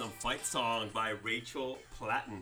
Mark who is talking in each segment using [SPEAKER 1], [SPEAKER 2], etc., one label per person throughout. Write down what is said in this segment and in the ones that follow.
[SPEAKER 1] some fight song by Rachel Platten.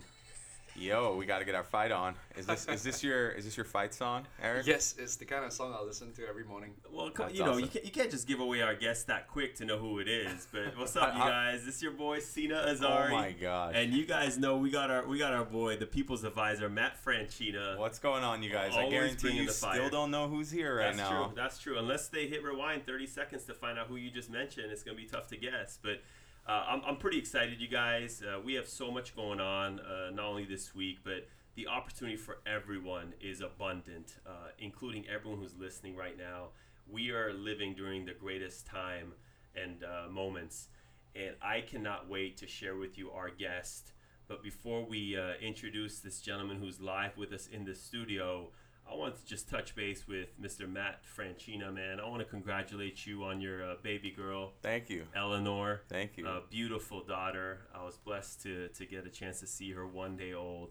[SPEAKER 2] Yo, we got to get our fight on. Is this is this your is this your fight song, Eric?
[SPEAKER 3] Yes, it's the kind of song I listen to every morning.
[SPEAKER 1] Well, come,
[SPEAKER 2] That's
[SPEAKER 1] you know,
[SPEAKER 2] awesome.
[SPEAKER 1] you, can't, you can't just give away our guests that quick to know who it is. But what's up, you
[SPEAKER 2] I- I-
[SPEAKER 1] guys? This is your boy Sina Azari.
[SPEAKER 2] Oh my gosh.
[SPEAKER 1] And you guys know we got our we got our boy, the People's Advisor, Matt Franchina.
[SPEAKER 2] What's going on, you guys? I guarantee you
[SPEAKER 1] the
[SPEAKER 2] still don't know who's here right
[SPEAKER 1] That's
[SPEAKER 2] now.
[SPEAKER 1] true. That's true. Unless they hit rewind 30 seconds to find out who you just mentioned, it's going to be tough to guess. But uh, I'm, I'm pretty excited, you guys. Uh, we have so much going on, uh, not only this week, but the opportunity for everyone is abundant, uh, including everyone who's listening right now. We are living during the greatest time and uh, moments, and I cannot wait to share with you our guest. But before we uh, introduce this gentleman who's live with us in the studio, I want to just touch base with Mr. Matt Franchina, man. I want to congratulate you on your uh, baby girl,
[SPEAKER 2] Thank you.
[SPEAKER 1] Eleanor.
[SPEAKER 2] Thank you.
[SPEAKER 1] A beautiful daughter. I was blessed to, to get a chance to see her one day old.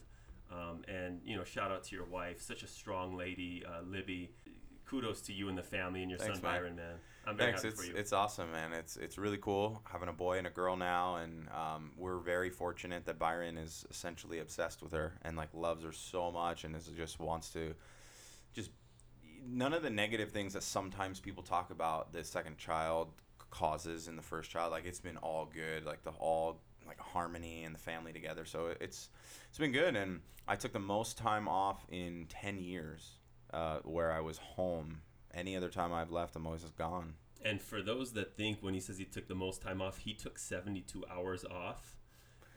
[SPEAKER 1] Um, and, you know, shout out to your wife, such a strong lady, uh, Libby. Kudos to you and the family and your
[SPEAKER 2] Thanks,
[SPEAKER 1] son
[SPEAKER 2] man.
[SPEAKER 1] Byron, man. I'm very
[SPEAKER 2] Thanks.
[SPEAKER 1] happy
[SPEAKER 2] It's
[SPEAKER 1] for you.
[SPEAKER 2] it's awesome, man. It's it's really cool having a boy and a girl now, and um, we're very fortunate that Byron is essentially obsessed with her and like loves her so much, and is just wants to just none of the negative things that sometimes people talk about the second child causes in the first child. Like it's been all good, like the all like harmony and the family together. So it's it's been good, and I took the most time off in ten years uh, where I was home. Any other time I've left, I'm always just gone.
[SPEAKER 1] And for those that think when he says he took the most time off, he took 72 hours off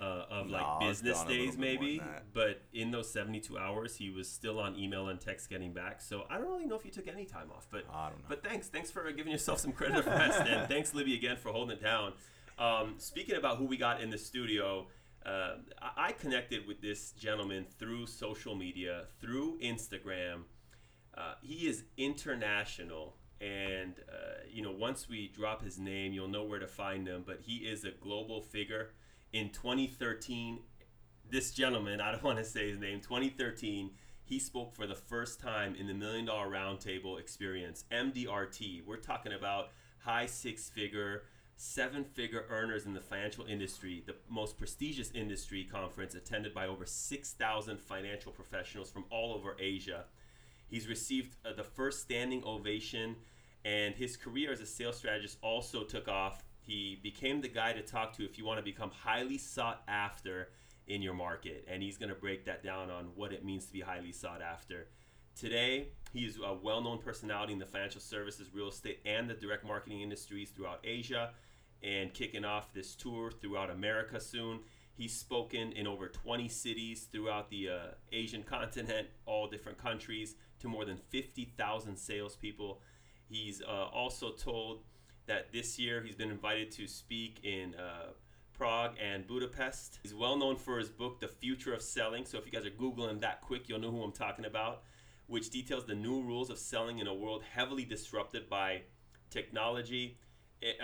[SPEAKER 1] uh, of like business
[SPEAKER 2] gone a little
[SPEAKER 1] days, maybe. But in those 72 hours, he was still on email and text getting back. So I don't really know if you took any time off. But
[SPEAKER 2] I don't know.
[SPEAKER 1] But thanks, thanks for giving yourself some credit for rest, and thanks Libby again for holding it down. Um, speaking about who we got in the studio. Uh, I I connected with this gentleman through social media, through Instagram. Uh, he is international, and uh, you know once we drop his name, you'll know where to find him. But he is a global figure. In 2013, this gentleman, I don't want to say his name, 2013, he spoke for the first time in the Million Dollar Roundtable Experience, MDRT. We're talking about high six-figure, seven-figure earners in the financial industry, the most prestigious industry conference attended by over 6,000 financial professionals from all over Asia. He's received uh, the first standing ovation, and his career as a sales strategist also took off. He became the guy to talk to if you want to become highly sought after in your market, and he's going to break that down on what it means to be highly sought after. Today, he is a well known personality in the financial services, real estate, and the direct marketing industries throughout Asia, and kicking off this tour throughout America soon. He's spoken in over 20 cities throughout the uh, Asian continent, all different countries, to more than 50,000 salespeople. He's uh, also told that this year he's been invited to speak in uh, Prague and Budapest. He's well known for his book, The Future of Selling. So if you guys are Googling that quick, you'll know who I'm talking about, which details the new rules of selling in a world heavily disrupted by technology.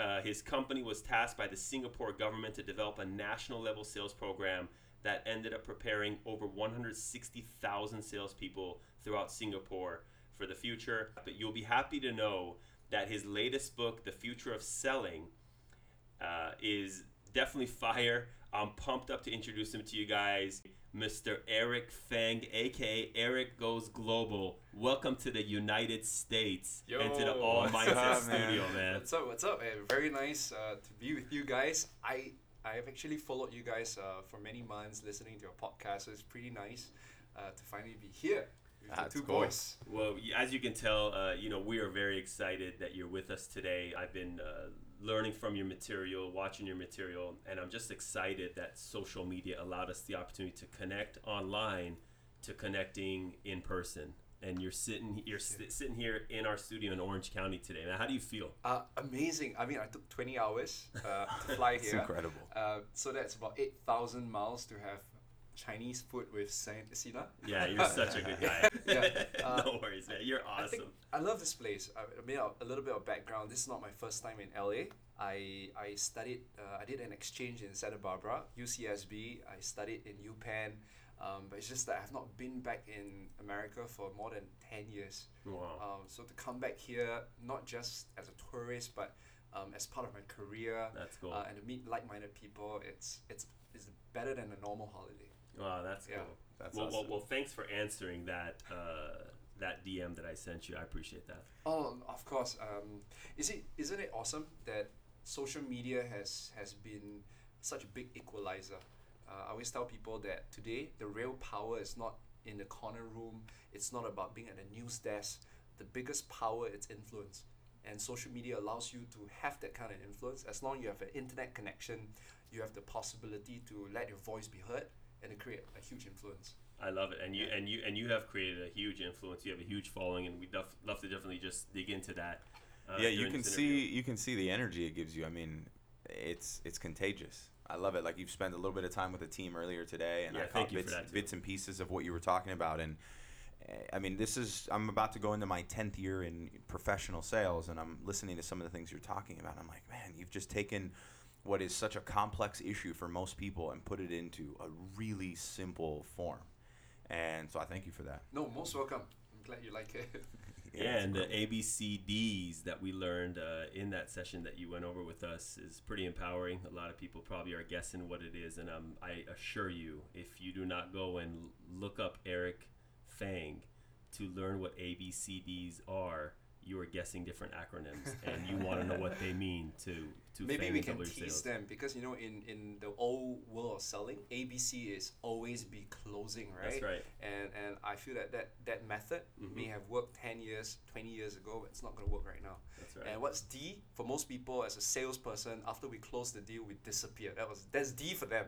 [SPEAKER 1] Uh, his company was tasked by the Singapore government to develop a national level sales program that ended up preparing over 160,000 salespeople throughout Singapore for the future. But you'll be happy to know that his latest book, The Future of Selling, uh, is definitely fire. I'm pumped up to introduce him to you guys, Mr. Eric Feng, aka Eric Goes Global. Welcome to the United States
[SPEAKER 3] Yo,
[SPEAKER 1] and to the All Mindset
[SPEAKER 2] up.
[SPEAKER 1] Studio, man.
[SPEAKER 3] What's up? What's up? man? Very nice uh, to be with you guys. I I have actually followed you guys uh, for many months, listening to your podcast. So it's pretty nice uh, to finally be here
[SPEAKER 2] That's
[SPEAKER 3] the two
[SPEAKER 2] cool.
[SPEAKER 3] boys.
[SPEAKER 1] Well, as you can tell, uh, you know we are very excited that you're with us today. I've been uh, learning from your material, watching your material, and I'm just excited that social media allowed us the opportunity to connect online to connecting in person. And you're sitting, you're sit sitting here in our studio in Orange County today. Now, how do you feel?
[SPEAKER 3] Uh, amazing. I mean, I took 20 hours uh, to fly
[SPEAKER 2] It's
[SPEAKER 3] here.
[SPEAKER 2] incredible.
[SPEAKER 3] Uh, so that's about 8,000 miles to have Chinese food with Saint Sina.
[SPEAKER 1] Yeah, you're such a good guy.
[SPEAKER 3] Yeah, uh,
[SPEAKER 1] no worries, man. You're
[SPEAKER 3] I think
[SPEAKER 1] awesome.
[SPEAKER 3] I love this place. I, made a a little bit of background. This is not my first time in LA. I I studied. Uh, I did an exchange in Santa Barbara, UCSB. I studied in UPenn, um, but it's just that I have not been back in America for more than ten years.
[SPEAKER 1] Wow.
[SPEAKER 3] Um, so to come back here, not just as a tourist, but um, as part of my career.
[SPEAKER 1] That's cool.
[SPEAKER 3] Uh, and to meet like-minded people, it's it's it's better than a normal holiday.
[SPEAKER 1] Wow, that's
[SPEAKER 3] Yeah.
[SPEAKER 1] cool.
[SPEAKER 2] That's
[SPEAKER 1] well,
[SPEAKER 2] awesome.
[SPEAKER 1] well, well, thanks for answering that uh, that DM that I sent you. I appreciate that.
[SPEAKER 3] Oh, of course. Um, is it isn't it awesome that social media has has been such a big equalizer? Uh, I always tell people that today the real power is not in the corner room. It's not about being at the news desk. The biggest power is influence, and social media allows you to have that kind of influence. As long as you have an internet connection, you have the possibility to let your voice be heard and to create a huge influence.
[SPEAKER 1] I love it, and you
[SPEAKER 3] Yeah.
[SPEAKER 1] and you and you have created a huge influence. You have a huge following, and we'd def- love to definitely just dig into that. Uh,
[SPEAKER 2] yeah, you can see you can see the energy it gives you. I mean, it's it's contagious. I love it. Like you've spent a little bit of time with the team earlier today, and
[SPEAKER 1] Yeah,
[SPEAKER 2] I
[SPEAKER 1] thank
[SPEAKER 2] caught bits bits and pieces of what you were talking about. And I mean, this is I'm about to go into my tenth year in professional sales, and I'm listening to some of the things you're talking about. I'm like, man, you've just taken what is such a complex issue for most people and put it into a really simple form. And so I thank you for that.
[SPEAKER 3] No, most welcome. I'm glad you like it.
[SPEAKER 1] Yeah,
[SPEAKER 2] it's
[SPEAKER 1] and the. ABCDs that we learned uh, in that session that you went over with us is pretty empowering. A lot of people probably are guessing what it is, and um, I assure you, if you do not go and look up Eric Feng to learn what ABCDs are, you are guessing different acronyms, and you want to know what they mean to to
[SPEAKER 3] Maybe we can tease them because you know in in the old world of selling, ABC is always be closing, right?
[SPEAKER 1] That's right.
[SPEAKER 3] And and I feel that that, that method may
[SPEAKER 1] Mhm.
[SPEAKER 3] have worked ten years, twenty years ago, but it's not going to work right now.
[SPEAKER 1] That's right.
[SPEAKER 3] And what's D for most people as a salesperson? After we close the deal, we disappear. That was that's D for them.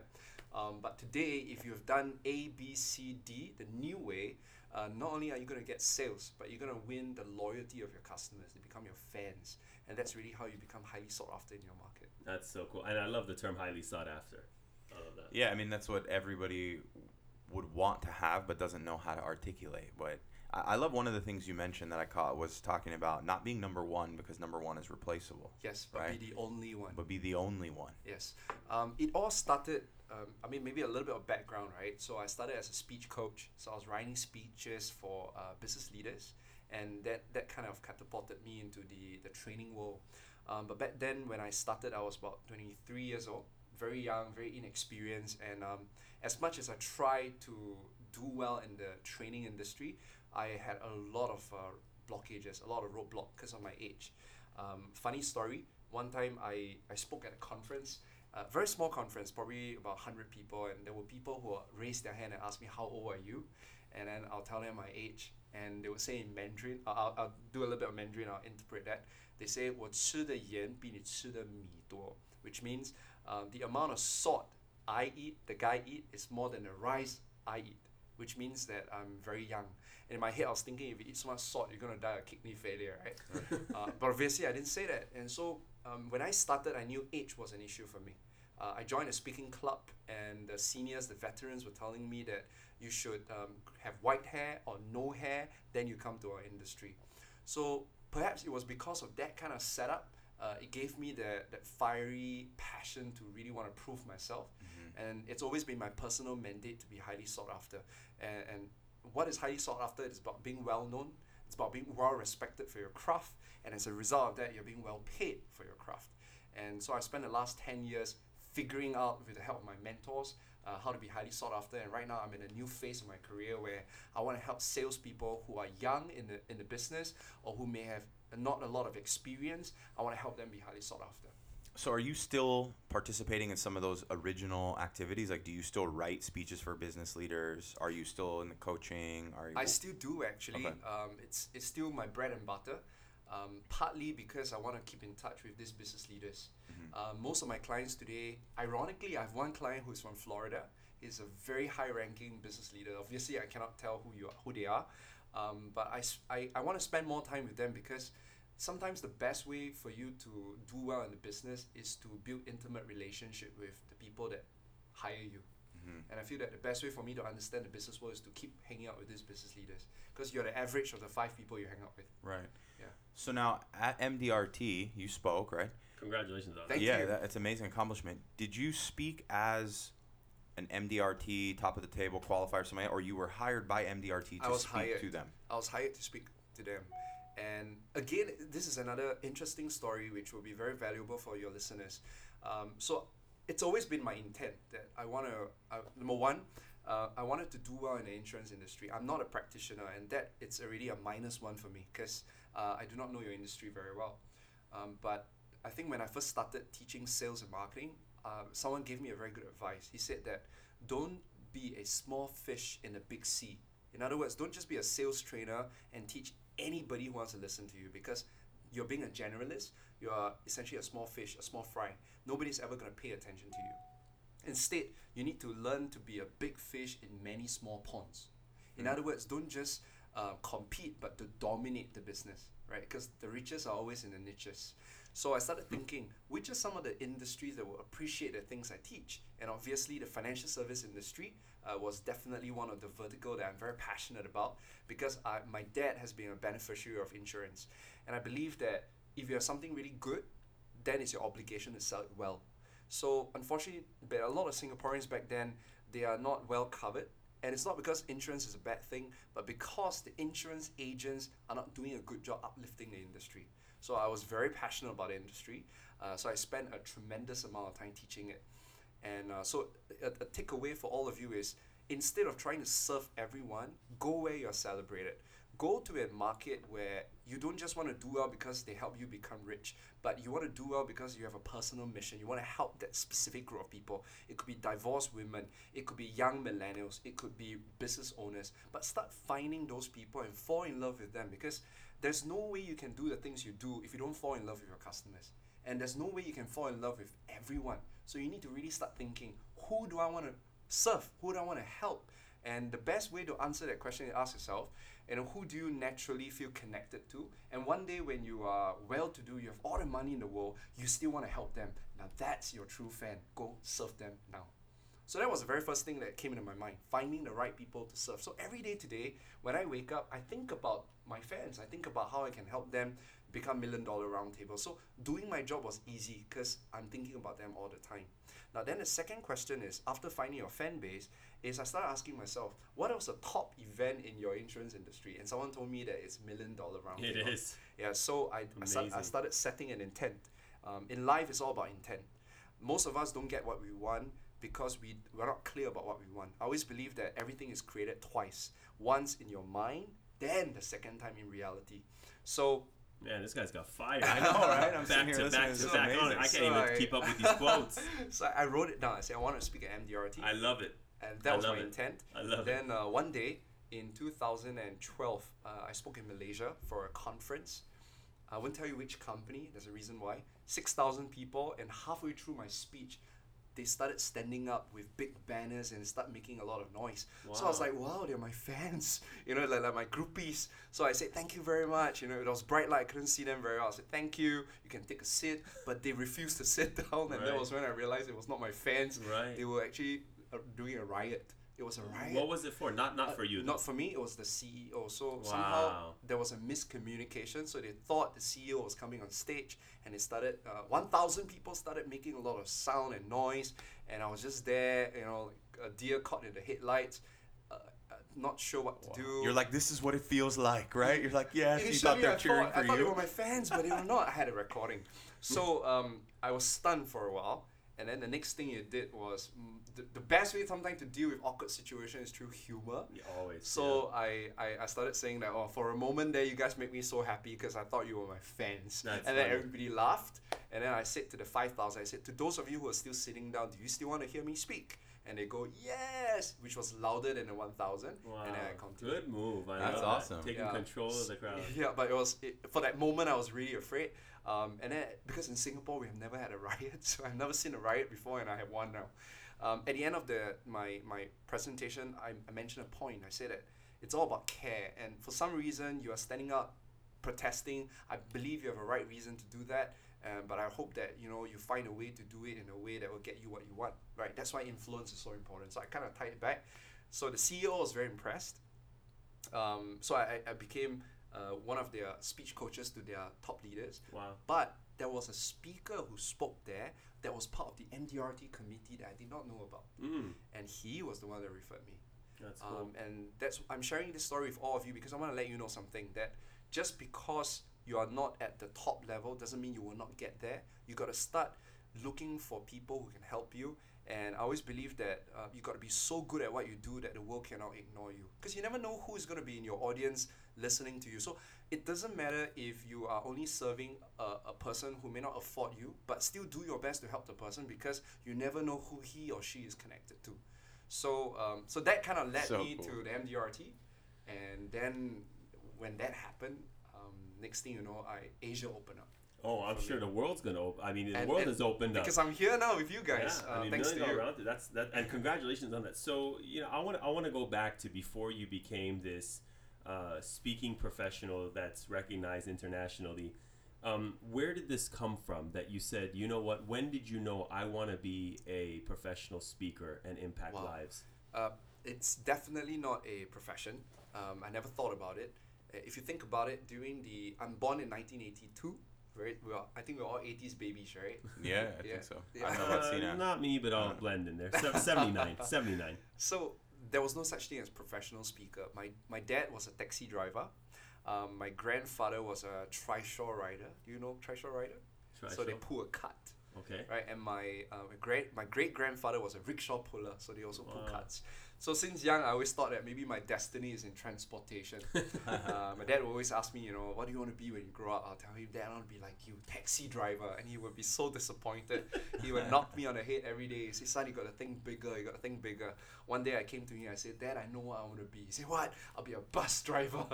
[SPEAKER 3] Um, but today, if you've done A, B, C, D, the new way, uh, not only are you going to get sales, but you're going to win the loyalty of your customers. They become your fans, and that's really how you become highly sought after in your market.
[SPEAKER 1] That's so cool, and I love the term "highly sought after." I love that.
[SPEAKER 2] Yeah, I mean that's what everybody would want to have, but doesn't know how to articulate. But I, I love one of the things you mentioned that I caught was talking about not being number one because number one is replaceable,
[SPEAKER 3] Yes, but
[SPEAKER 2] Right.
[SPEAKER 3] be the only one.
[SPEAKER 2] but be the only one.
[SPEAKER 3] Yes. Um, it all started, um, I mean, maybe a little bit of background, right? So I started as a speech coach. So I was writing speeches for uh, business leaders. And that, that kind of catapulted me into the, the training world. Um, but back then, when I started, I was about 23 years old, very young, very inexperienced. And um, as much as I tried to do well in the training industry, I had a lot of uh, blockages, a lot of roadblock because of my age. Um, funny story, one time I, I spoke at a conference, a very small conference, probably about 100 people, and there were people who raised their hand and asked me, How old are you? And then I'll tell them my age, and they would say in Mandarin, I'll, I'll, I'll do a little bit of Mandarin, I'll interpret that. They say, 我吃的盐比你吃的米多, which means um, the amount of salt I eat, the guy eat, is more than the rice I eat, which means that I'm very young. And in my head, I was thinking, if you eat so much salt, you're gonna die of kidney failure, right? uh, but obviously, I didn't say that. And so, um, when I started, I knew age was an issue for me. Uh, I joined a speaking club, and the seniors, the veterans, were telling me that you should um, have white hair or no hair, then you come to our industry. So perhaps it was because of that kind of setup. Uh, it gave me that, that fiery passion to really want to prove myself. And it's always been my personal mandate to be highly sought after. And, and what is highly sought after? is about being well known, it's about being well respected for your craft. And as a result of that, you're being well paid for your craft. And so I spent the last 10 years figuring out, with the help of my mentors, uh, how to be highly sought after. And right now, I'm in a new phase of my career where I want to help salespeople who are young in the in the business or who may have not a lot of experience. I want to help them be highly sought after.
[SPEAKER 2] So are you still participating in some of those original activities? Like, do you still write speeches for business leaders? Are you still in the coaching? Are you?
[SPEAKER 3] I still do actually.
[SPEAKER 2] Okay.
[SPEAKER 3] Um, it's it's still my bread and butter. Um, partly because I want to keep in touch with these business leaders. Uh, most of my clients today, ironically, I have one client who's from Florida. He's a very high-ranking business leader. Obviously, I cannot tell who you are, who they are, um, but I want to spend more time with them because sometimes the best way for you to do well in the business is to build intimate relationship with the people that hire you.
[SPEAKER 2] Mhm.
[SPEAKER 3] And I feel that the best way for me to understand the business world is to keep hanging out with these business leaders because you're the average of the five people you hang out with.
[SPEAKER 2] Right.
[SPEAKER 3] Yeah.
[SPEAKER 2] So now at MDRT, you spoke, right?
[SPEAKER 1] Congratulations on that.
[SPEAKER 3] Thank
[SPEAKER 2] yeah,
[SPEAKER 3] you.
[SPEAKER 2] that, it's an amazing accomplishment. Did you speak as an MDRT top of the table qualifier, or something, or you were hired by MDRT to
[SPEAKER 3] I was
[SPEAKER 2] speak
[SPEAKER 3] hired.
[SPEAKER 2] to them?
[SPEAKER 3] I was hired to speak to them. And again, this is another interesting story which will be very valuable for your listeners. Um, so it's always been my intent that I want to, uh, number one, uh, I wanted to do well in the insurance industry. I'm not a practitioner, and that it's already a minus one for me because uh, I do not know your industry very well. Um, but I think when I first started teaching sales and marketing, uh, someone gave me a very good advice. He said that don't be a small fish in a big sea. In other words, don't just be a sales trainer and teach anybody who wants to listen to you because you're being a generalist. You are essentially a small fish, a small fry. Nobody's ever going to pay attention to you. Instead, you need to learn to be a big fish in many small ponds. In other words, don't just uh, compete, but to dominate the business, right? Because the riches are always in the niches. So I started thinking, which are some of the industries that will appreciate the things I teach? And obviously, the financial service industry uh, was definitely one of the vertical that I'm very passionate about because I, my dad has been a beneficiary of insurance, and I believe that if you have something really good, then it's your obligation to sell it well. So unfortunately, but a lot of Singaporeans back then they are not well covered, and it's not because insurance is a bad thing, but because the insurance agents are not doing a good job uplifting the industry. So I was very passionate about the industry, uh, so I spent a tremendous amount of time teaching it. And uh, so a, a takeaway for all of you is instead of trying to serve everyone, go where you're celebrated go to a market where you don't just want to do well because they help you become rich, but you want to do well because you have a personal mission. You want to help that specific group of people. It could be divorced women, it could be young millennials, it could be business owners. But start finding those people and fall in love with them because there's no way you can do the things you do if you don't fall in love with your customers. And there's no way you can fall in love with everyone. So you need to really start thinking who do I want to serve? Who do I want to help? And the best way to answer that question is ask yourself you know who do you naturally feel connected to? And one day when you are well to do you have all the money in the world you still want to help them. Now that's your true fan. Go serve them now. So that was the very first thing that came into my mind finding the right people to serve. So every day today when i wake up i think about my fans. I think about how i can help them become million dollar roundtable so doing my job was easy because i'm thinking about them all the time now then the second question is after finding your fan base is I started asking myself, what was the top event in your insurance industry? And someone told me that it's million dollar roundtable.
[SPEAKER 1] It is.
[SPEAKER 3] Yeah, so I, I, start, I started setting an intent. Um, in life, it's all about intent. Most of us don't get what we want because we, we're not clear about what we want. I always believe that everything is created twice once in your mind, then the second time in reality. So
[SPEAKER 1] Man, this guy's got fire.
[SPEAKER 2] I know, right? I'm
[SPEAKER 1] back
[SPEAKER 2] here
[SPEAKER 1] to back to back on it.
[SPEAKER 2] amazing.
[SPEAKER 1] I can't
[SPEAKER 3] So
[SPEAKER 1] even keep up with these quotes.
[SPEAKER 3] so I wrote it down. I said I want to speak at MDRT,
[SPEAKER 1] I love it.
[SPEAKER 3] and that
[SPEAKER 1] I
[SPEAKER 3] was my
[SPEAKER 1] it.
[SPEAKER 3] intent.
[SPEAKER 1] I love it.
[SPEAKER 3] Then uh, one day in 2012, uh, I spoke in Malaysia for a conference. I won't tell you which company. There's a reason why. Six thousand people, and halfway through my speech, they started standing up with big banners and start making a lot of noise. So I was like, wow, they're my fans, you know, like, like my groupies. So I said, thank you very much. You know, it was bright light, I couldn't see them very well. I said, thank you, you can take a sit. But they refused to sit down, and that was when I realized it was not my fans.
[SPEAKER 1] Right.
[SPEAKER 3] They were actually uh, doing a riot. It was a riot.
[SPEAKER 1] What was it for? Not not
[SPEAKER 3] Uh,
[SPEAKER 1] for you.
[SPEAKER 3] Not for me. It was the CEO. So
[SPEAKER 1] Wow.
[SPEAKER 3] somehow there was a miscommunication. So they thought the CEO was coming on stage, and it started. Uh, One thousand people started making a lot of sound and noise, and I was just there, you know, like a deer caught in the headlights, uh, uh, not sure what to do.
[SPEAKER 2] You're like, this is what it feels like, right? You're like, yes, you thought they're
[SPEAKER 3] I
[SPEAKER 2] cheering
[SPEAKER 3] thought,
[SPEAKER 2] for
[SPEAKER 3] I thought they were my fans, but they were not. I had a recording. So um, I was stunned for a while. And then the next thing you did was mm, the, the best way sometimes to deal with awkward situations is through humor.
[SPEAKER 1] Yeah, always.
[SPEAKER 3] So I, I, I started saying that, oh, for a moment there, you guys make me so happy because I thought you were my fans.
[SPEAKER 1] That's
[SPEAKER 3] and then everybody laughed. And then I said to the 5,000, I said, to those of you who are still sitting down, do you still want to hear me speak? And they go, yes, which was louder than the 1,000.
[SPEAKER 1] Wow.
[SPEAKER 3] And then I continued.
[SPEAKER 1] Good move. I
[SPEAKER 2] That's
[SPEAKER 1] love that.
[SPEAKER 2] awesome.
[SPEAKER 1] Taking
[SPEAKER 3] Yeah.
[SPEAKER 1] control of the crowd.
[SPEAKER 3] Yeah, but it was it, for that moment I was really afraid. Um, and then because in Singapore we have never had a riot, so I've never seen a riot before, and I have one now. Um, at the end of the my my presentation, I, I mentioned a point. I said that it's all about care, and for some reason you are standing up, protesting. I believe you have a right reason to do that. Um, but I hope that you know you find a way to do it in a way that will get you what you want. Right. That's why influence is so important. So I kind of tied it back. So the CEO was very impressed. Um, so I, I I became uh, one of their speech coaches to their top leaders.
[SPEAKER 1] Wow.
[SPEAKER 3] But there was a speaker who spoke there that was part of the MDRT committee that I did not know about,
[SPEAKER 1] Mm,
[SPEAKER 3] and he was the one that referred me.
[SPEAKER 1] that's cool.
[SPEAKER 3] Um, and that's I'm sharing this story with all of you because I want to let you know something that just because you are not at the top level doesn't mean you will not get there. You got to start looking for people who can help you. And I always believe that uh, you got to be so good at what you do that the world cannot ignore you. Because you never know who is going to be in your audience listening to you. So it doesn't matter if you are only serving a, a person who may not afford you, but still do your best to help the person because you never know who he or she is connected to. So, um, so that kind of led
[SPEAKER 2] So
[SPEAKER 3] me
[SPEAKER 2] cool.
[SPEAKER 3] to the MDRT, and then when that happened, um, next thing you know, I Asia opened up
[SPEAKER 1] Oh, I'm sure the world's gonna open. I mean, the
[SPEAKER 3] And-
[SPEAKER 1] world
[SPEAKER 3] and
[SPEAKER 1] has opened up.
[SPEAKER 3] because I'm here now with you guys.
[SPEAKER 1] Yeah,
[SPEAKER 3] uh,
[SPEAKER 1] I mean,
[SPEAKER 3] thanks to you.
[SPEAKER 1] dollar round. That's that, and congratulations on that. So, you know, I want I want to go back to before you became this uh, speaking professional that's recognized internationally. Um, where did this come from? That you said, you know what? When did you know I want to be a professional speaker and impact
[SPEAKER 3] Wow.
[SPEAKER 1] lives?
[SPEAKER 3] Uh, it's definitely not a profession. Um, I never thought about it. Uh, If you think about it, during the I'm born in 1982. Right? We are, I think we're all 80s babies, right?
[SPEAKER 2] Yeah, I
[SPEAKER 3] Yeah.
[SPEAKER 2] think so.
[SPEAKER 3] Yeah.
[SPEAKER 2] I don't know about
[SPEAKER 1] Uh, not me, but I'll blend in there. Se- 79, 79.
[SPEAKER 3] So there was no such thing as professional speaker. My my dad was a taxi driver. Um, my grandfather was a trishaw rider. Do you know trishaw rider?
[SPEAKER 1] Try
[SPEAKER 3] so they pull a cart,
[SPEAKER 1] Okay.
[SPEAKER 3] right? And my uh, my great my great grandfather was a rickshaw puller, so they also pull carts. So since young, I always thought that maybe my destiny is in transportation. uh, my dad would always ask me, you know, what do you want to be when you grow up? I'll tell him, Dad, I want to be like you, taxi driver. And he would be so disappointed. he would knock me on the head every day. He said, son, you got to think bigger, you got to think bigger. One day I came to him, I said, Dad, I know what I want to be. He said, what? I'll be a bus driver.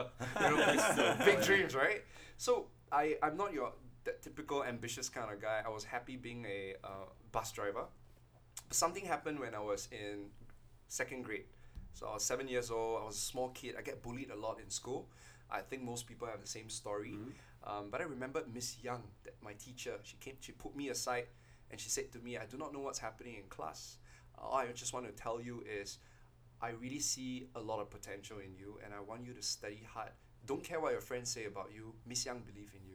[SPEAKER 3] you know, big dreams, right? So I, I'm not your that typical ambitious kind of guy. I was happy being a uh, bus driver. But something happened when I was in second grade. So I was seven years old. I was a small kid. I get bullied a lot in school. I think most people have the same story.
[SPEAKER 1] Mhm.
[SPEAKER 3] Um, but I remembered Miss Young, that my teacher. She came. She put me aside, and she said to me, "I do not know what's happening in class. All I just want to tell you is, I really see a lot of potential in you, and I want you to study hard. Don't care what your friends say about you. Miss Young believe in you."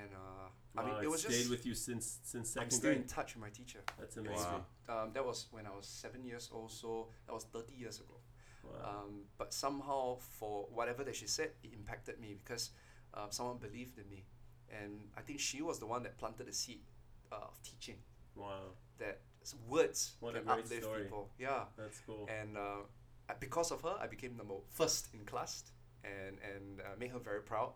[SPEAKER 3] And uh, I mean,
[SPEAKER 1] Wow,
[SPEAKER 3] it was
[SPEAKER 1] stayed
[SPEAKER 3] just.
[SPEAKER 1] with you since since second
[SPEAKER 3] I'm
[SPEAKER 1] second
[SPEAKER 3] still in touch with my teacher.
[SPEAKER 1] That's amazing.
[SPEAKER 2] Wow.
[SPEAKER 3] Um, that was when I was seven years old, so that was 30 years ago.
[SPEAKER 1] Wow.
[SPEAKER 3] Um, but somehow, for whatever that she said, it impacted me because uh, someone believed in me. And I think she was the one that planted the seed uh, of teaching
[SPEAKER 1] wow.
[SPEAKER 3] that words
[SPEAKER 1] What a
[SPEAKER 3] can
[SPEAKER 1] great
[SPEAKER 3] uplift
[SPEAKER 1] story.
[SPEAKER 3] people. Yeah.
[SPEAKER 1] That's cool.
[SPEAKER 3] And uh, uh, because of her, I became number first in class and, and uh, made her very proud.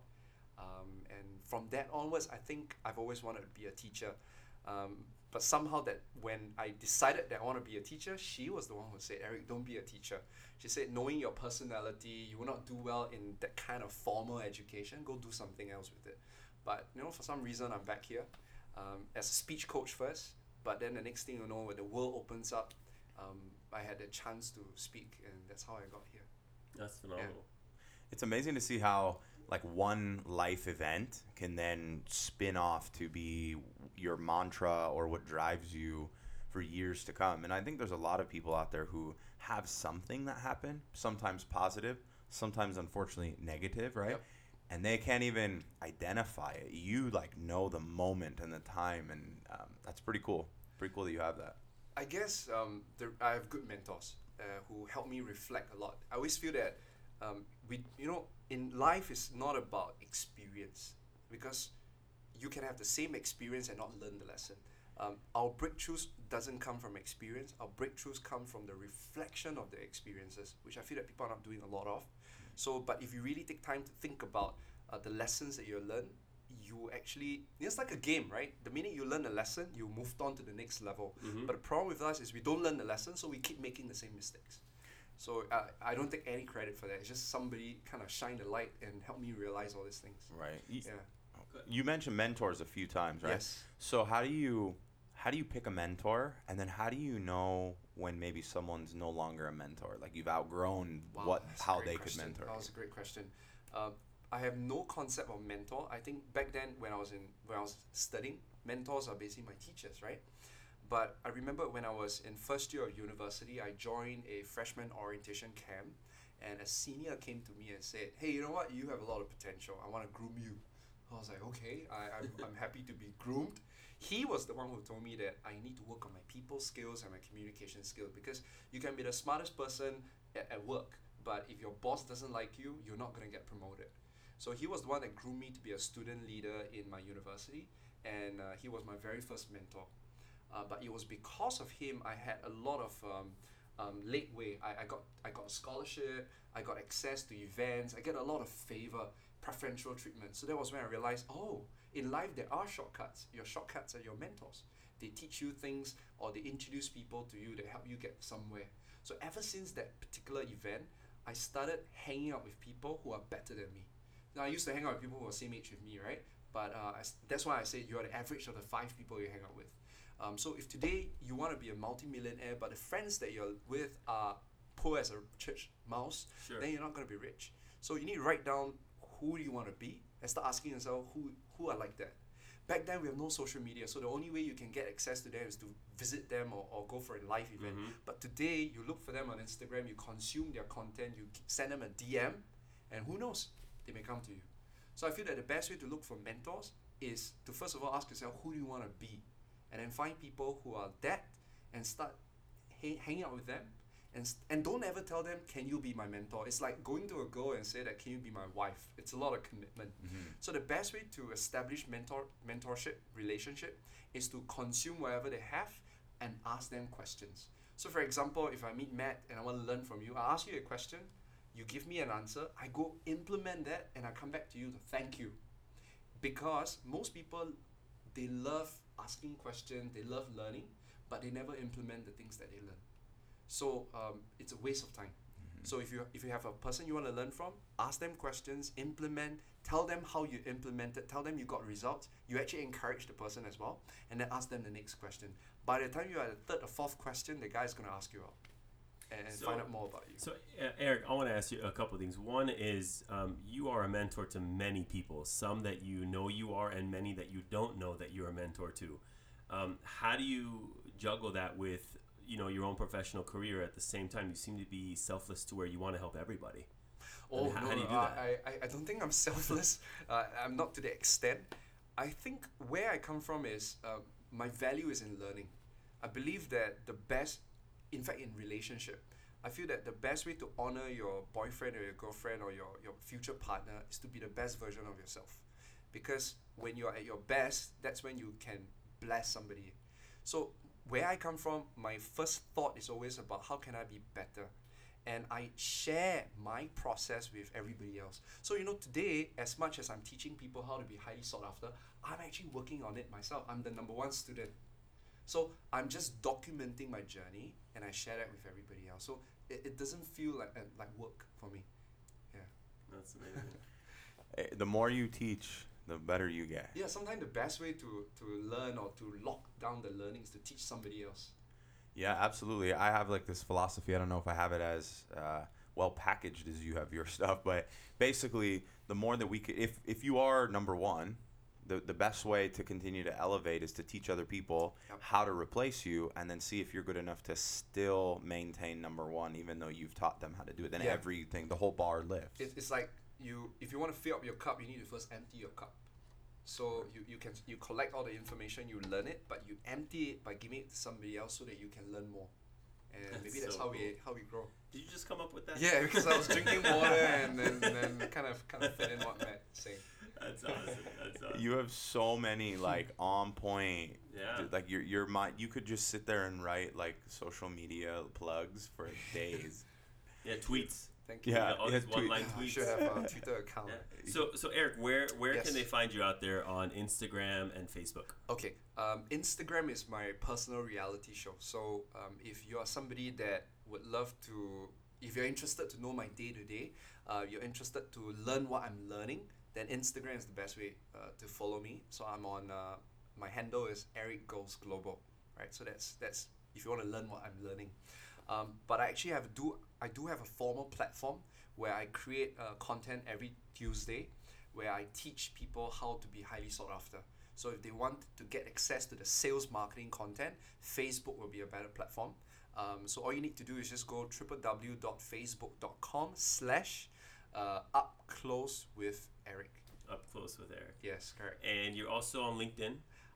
[SPEAKER 3] Um, and from that onwards, I think I've always wanted to be a teacher. Um, but somehow that when I decided that I want to be a teacher, she was the one who said, Eric, don't be a teacher. She said, knowing your personality, you will not do well in that kind of formal education. Go do something else with it. But you know, for some reason, I'm back here um, as a speech coach first. But then the next thing you know, when the world opens up, um, I had a chance to speak, and that's how I got here.
[SPEAKER 1] That's phenomenal.
[SPEAKER 2] It's amazing to see how like one life event can then spin off to be your mantra or what drives you for years to come. And I think there's a lot of people out there who have something that happened, sometimes positive, sometimes unfortunately negative, right?
[SPEAKER 3] Yep.
[SPEAKER 2] And they can't even identify it. You like know the moment and the time, and um, that's pretty cool. Pretty cool that you have that.
[SPEAKER 3] I guess um, the, I have good mentors uh, who help me reflect a lot. I always feel that um, we, you know, in life is not about experience because you can have the same experience and not learn the lesson. Um, our breakthroughs doesn't come from experience. Our breakthroughs come from the reflection of the experiences, which I feel that people are not doing a lot of. So, but if you really take time to think about uh, the lessons that you learn, you actually it's like a game, right? The minute you learn a lesson, you moved on to the next level.
[SPEAKER 1] Mhm.
[SPEAKER 3] But the problem with us is we don't learn the lesson, so we keep making the same mistakes. So uh, I don't take any credit for that. It's just somebody kind of shine the light and help me realize all these things.
[SPEAKER 2] Right. You,
[SPEAKER 3] Yeah.
[SPEAKER 2] you mentioned mentors a few times, right?
[SPEAKER 3] Yes.
[SPEAKER 2] So how do you how do you pick a mentor and then how do you know when maybe someone's no longer a mentor? Like you've outgrown
[SPEAKER 3] Wow,
[SPEAKER 2] what how they
[SPEAKER 3] question.
[SPEAKER 2] could mentor.
[SPEAKER 3] That was a great question. Um, I have no concept of mentor. I think back then when I was in when I was studying, mentors are basically my teachers, right? But I remember when I was in first year of university, I joined a freshman orientation camp, and a senior came to me and said, "Hey, you know what? You have a lot of potential. I want to groom you." I was like, "Okay, I, I'm, I'm happy to be groomed." He was the one who told me that I need to work on my people skills and my communication skills because you can be the smartest person at, at work, but if your boss doesn't like you, you're not gonna get promoted. So he was the one that groomed me to be a student leader in my university, and uh, he was my very first mentor. Uh, but it was because of him I had a lot of um, um. I, I got I got a scholarship. I got access to events. I get a lot of favor, preferential treatment. So that was when I realized, oh, in life there are shortcuts. Your shortcuts are your mentors. They teach you things or they introduce people to you. They help you get somewhere. So ever since that particular event, I started hanging out with people who are better than me. Now I used to hang out with people who are same age with me, right? But uh, I that's why I say you are the average of the five people you hang out with. Um, so if today you want to be a multi-millionaire, but the friends that you're with are poor as a church mouse,
[SPEAKER 1] Sure.
[SPEAKER 3] then you're not going to be rich. So you need to write down who do you want to be and start asking yourself who who are like that. Back then we have no social media, so the only way you can get access to them is to visit them or, or go for a live event.
[SPEAKER 1] Mhm.
[SPEAKER 3] But today you look for them on Instagram, you consume their content, you send them a DM, and who knows, they may come to you. So I feel that the best way to look for mentors is to first of all ask yourself who do you want to be, and then find people who are that, and start ha- hanging out with them, and s- and don't ever tell them can you be my mentor. It's like going to a girl and say that can you be my wife. It's a lot of commitment. Mm-hmm. So the best way to establish mentor mentorship relationship is to consume whatever they have and ask them questions. So for example, if I meet Matt and I want to learn from you, I ask you a question, you give me an answer, I go implement that and I come back to you to thank you. Because most people they love asking questions, they love learning, but they never implement the things that they learn. So um, it's a waste of time. So if you if you have a person you want to learn from, ask them questions, implement, tell them how you implemented, tell them you got results. You actually encourage the person as well, and then ask them the next question. By the time you are at the third or fourth question, the guy is gonna ask you out and, and find out more about you.
[SPEAKER 1] So, uh, Eric, I want to ask you a couple of things. One is um, you are a mentor to many people, some that you know you are, and many that you don't know that you're a mentor to. Um, how do you juggle that with you know your own professional career at the same time? You seem to be selfless to where you want to help everybody.
[SPEAKER 3] Oh
[SPEAKER 1] how-
[SPEAKER 3] no,
[SPEAKER 1] how do you do that?
[SPEAKER 3] I, I, I don't think I'm selfless. uh, I'm not to the extent. I think where I come from is uh, my value is in learning. I believe that the best, in fact, in relationship, I feel that the best way to honor your boyfriend or your girlfriend or your, your future partner is to be the best version of yourself. Because when you're at your best, that's when you can bless somebody. So where I come from, my first thought is always about how can I be better? and I share my process with everybody else. So you know, today, as much as I'm teaching people how to be highly sought after, I'm actually working on it myself. I'm the number one student. So I'm just documenting my journey and I share that with everybody else. So it, it doesn't feel like uh, like work for me. Yeah.
[SPEAKER 1] That's amazing.
[SPEAKER 2] Eh, The more you teach, the better you get.
[SPEAKER 3] Yeah, sometimes the best way to, to learn or to lock down the learning is to teach somebody else.
[SPEAKER 2] Yeah, absolutely. I have like this philosophy. I don't know if I have it as uh, well packaged as you have your stuff, but basically, the more that we could, if if you are number one, the the best way to continue to elevate is to teach other people
[SPEAKER 3] Yep.
[SPEAKER 2] how to replace you, and then see if you're good enough to still maintain number one, even though you've taught them how to do it. Then
[SPEAKER 3] Yeah.
[SPEAKER 2] everything, the whole bar lifts.
[SPEAKER 3] It, it's like you if you want to fill up your cup, you need to first empty your cup. So you, you can you collect all the information, you learn it, but you empty it by giving it to somebody else so that you can learn more. And
[SPEAKER 1] That's
[SPEAKER 3] maybe that's
[SPEAKER 1] so
[SPEAKER 3] how we how we grow.
[SPEAKER 1] Did you just come up with that?
[SPEAKER 3] Yeah, because I was drinking water and then, then kind of kind of fit in what Matt saying.
[SPEAKER 1] That's awesome. That's awesome.
[SPEAKER 2] you have so many like on point
[SPEAKER 1] yeah.
[SPEAKER 2] Like your your mind you could just sit there and write like social media plugs for days
[SPEAKER 1] Yeah, tweets.
[SPEAKER 3] Thank you.
[SPEAKER 2] Yeah,
[SPEAKER 1] all
[SPEAKER 2] yeah,
[SPEAKER 1] these one-line
[SPEAKER 3] I
[SPEAKER 1] tweets.
[SPEAKER 3] should have a Twitter account.
[SPEAKER 1] Yeah. So, so Eric, where where
[SPEAKER 3] Yes.
[SPEAKER 1] can they find you out there on Instagram and Facebook?
[SPEAKER 3] Okay, um, Instagram is my personal reality show. So um, if you are somebody that would love to, if you're interested to know my day to day, you're interested to learn what I'm learning, then Instagram is the best way uh, to follow me. So I'm on, uh, my handle is Eric Goes Global, right? So that's that's if you want to learn what I'm learning. Um, but I actually have do I do have a formal platform where I create uh, content every Tuesday, where I teach people how to be highly sought after. So if they want to get access to the sales marketing content, Facebook will be a better platform. Um, so all you need to do is just go www.facebook.com slash uh, up close with Eric.
[SPEAKER 1] Up close with Eric.
[SPEAKER 3] Yes, correct.
[SPEAKER 1] And you're also on LinkedIn.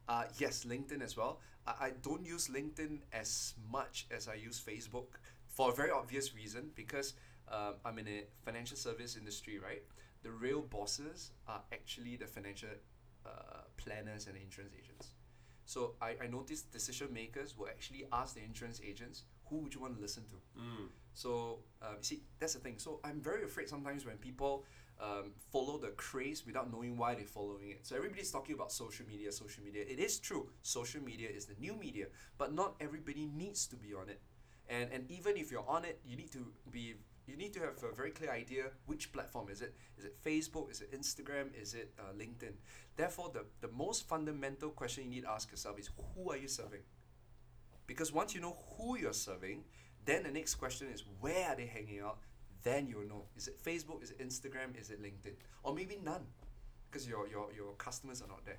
[SPEAKER 3] Uh, yes, LinkedIn as well. I, I don't use LinkedIn as much as I use Facebook for a very obvious reason because um, I'm in a financial service industry, right? the real bosses are actually the financial uh, planners and insurance agents. So I, I noticed decision makers will actually ask the insurance agents, who would you want to listen to?
[SPEAKER 1] Mm.
[SPEAKER 3] So um, you see, that's the thing. So I'm very afraid sometimes when people um, follow the craze without knowing why they're following it. So everybody's talking about social media, social media. It is true. Social media is the new media, but not everybody needs to be on it. And and even if you're on it, you need to be you need to have a very clear idea which platform is it. Is it Facebook? Is it Instagram? Is it uh, LinkedIn? Therefore, the, the most fundamental question you need to ask yourself is who are you serving? Because once you know who you're serving, then the next question is where are they hanging out? Then you'll know. Is it Facebook? Is it Instagram? Is it LinkedIn? Or maybe none. Because your, your, your customers are not there.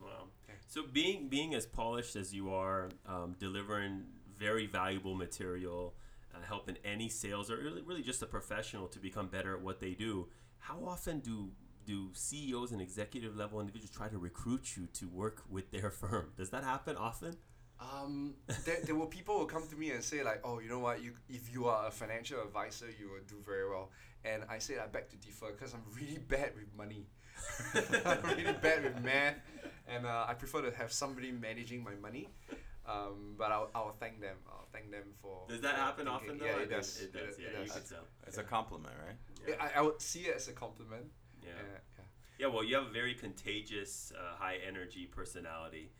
[SPEAKER 1] Wow.
[SPEAKER 3] Okay.
[SPEAKER 1] So being being as polished as you are, um, delivering very valuable material, uh, helping any sales or really, really just a professional to become better at what they do. How often do do CEOs and executive level individuals try to recruit you to work with their firm? Does that happen often?
[SPEAKER 3] Um, there, there were people who come to me and say like, oh, you know what, you if you are a financial advisor, you will do very well. And I said I beg to differ because I'm really bad with money. I'm really bad with math, and uh, I prefer to have somebody managing my money. Um, but I'll, I'll thank them. I'll thank them for.
[SPEAKER 1] Does that happen
[SPEAKER 3] thinking.
[SPEAKER 1] often though?
[SPEAKER 3] Yeah,
[SPEAKER 1] I
[SPEAKER 3] it
[SPEAKER 1] mean,
[SPEAKER 3] does.
[SPEAKER 1] It does. Yeah, you
[SPEAKER 3] does.
[SPEAKER 1] could tell.
[SPEAKER 2] It's a compliment, right?
[SPEAKER 1] Yeah.
[SPEAKER 3] I, I would see it as a compliment.
[SPEAKER 1] Yeah.
[SPEAKER 3] Yeah. yeah.
[SPEAKER 1] Yeah, well, you have a very contagious, uh, high energy personality,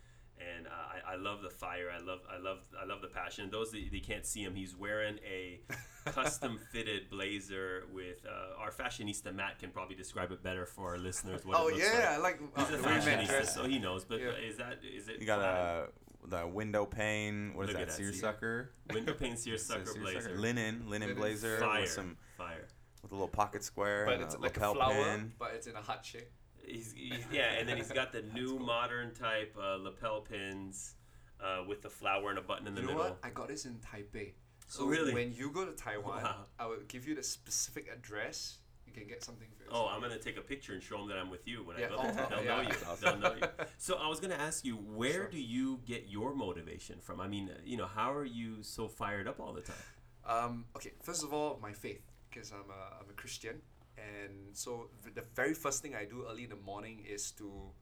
[SPEAKER 1] and uh, I, I love the fire. I love, I love, I love the passion. Those that they can't see him, he's wearing a custom fitted blazer with uh, our fashionista Matt can probably describe it better for our listeners. What
[SPEAKER 3] Oh
[SPEAKER 1] it looks
[SPEAKER 3] yeah, I
[SPEAKER 1] like.
[SPEAKER 3] like uh,
[SPEAKER 1] He's a
[SPEAKER 3] the way Matt
[SPEAKER 1] fashionista,
[SPEAKER 3] dressed.
[SPEAKER 1] so he knows. But
[SPEAKER 3] Yeah.
[SPEAKER 1] uh, is that is it?
[SPEAKER 2] You got
[SPEAKER 1] plaid?
[SPEAKER 2] a the window pane. What is
[SPEAKER 1] Look at
[SPEAKER 2] that?
[SPEAKER 1] that, see?
[SPEAKER 2] Seersucker.
[SPEAKER 1] window pane seersucker
[SPEAKER 2] Seersucker.
[SPEAKER 1] blazer,
[SPEAKER 2] Linen, linen
[SPEAKER 3] Linen.
[SPEAKER 2] blazer
[SPEAKER 1] fire,
[SPEAKER 2] with some
[SPEAKER 1] fire.
[SPEAKER 2] with a little pocket square
[SPEAKER 3] But
[SPEAKER 2] and
[SPEAKER 3] it's
[SPEAKER 2] a
[SPEAKER 3] like a
[SPEAKER 2] lapel
[SPEAKER 3] flower,
[SPEAKER 2] pin.
[SPEAKER 3] but it's in a heart shape.
[SPEAKER 1] He's, he's yeah, and then he's got the new
[SPEAKER 3] cool.
[SPEAKER 1] modern type uh, lapel pins uh, with the flower and a button in the
[SPEAKER 3] you know
[SPEAKER 1] middle.
[SPEAKER 3] what? I got this in Taipei. So
[SPEAKER 1] Oh, really?
[SPEAKER 3] when you go to Taiwan,
[SPEAKER 1] Wow.
[SPEAKER 3] I will give you the specific address. You can get something for
[SPEAKER 1] Oh. I'm gonna take a picture and show them that I'm with you when
[SPEAKER 3] Yeah,
[SPEAKER 1] I go
[SPEAKER 3] oh,
[SPEAKER 1] there.
[SPEAKER 3] oh,
[SPEAKER 1] They'll
[SPEAKER 3] yeah.
[SPEAKER 1] know you. They'll know you. So I was gonna ask you, where
[SPEAKER 3] Sure.
[SPEAKER 1] do you get your motivation from? I mean, uh, you know, how are you so fired up all the time?
[SPEAKER 3] Um, okay, first of all, my faith, because I'm a, I'm a Christian, and so th- the very first thing I do early in the morning is to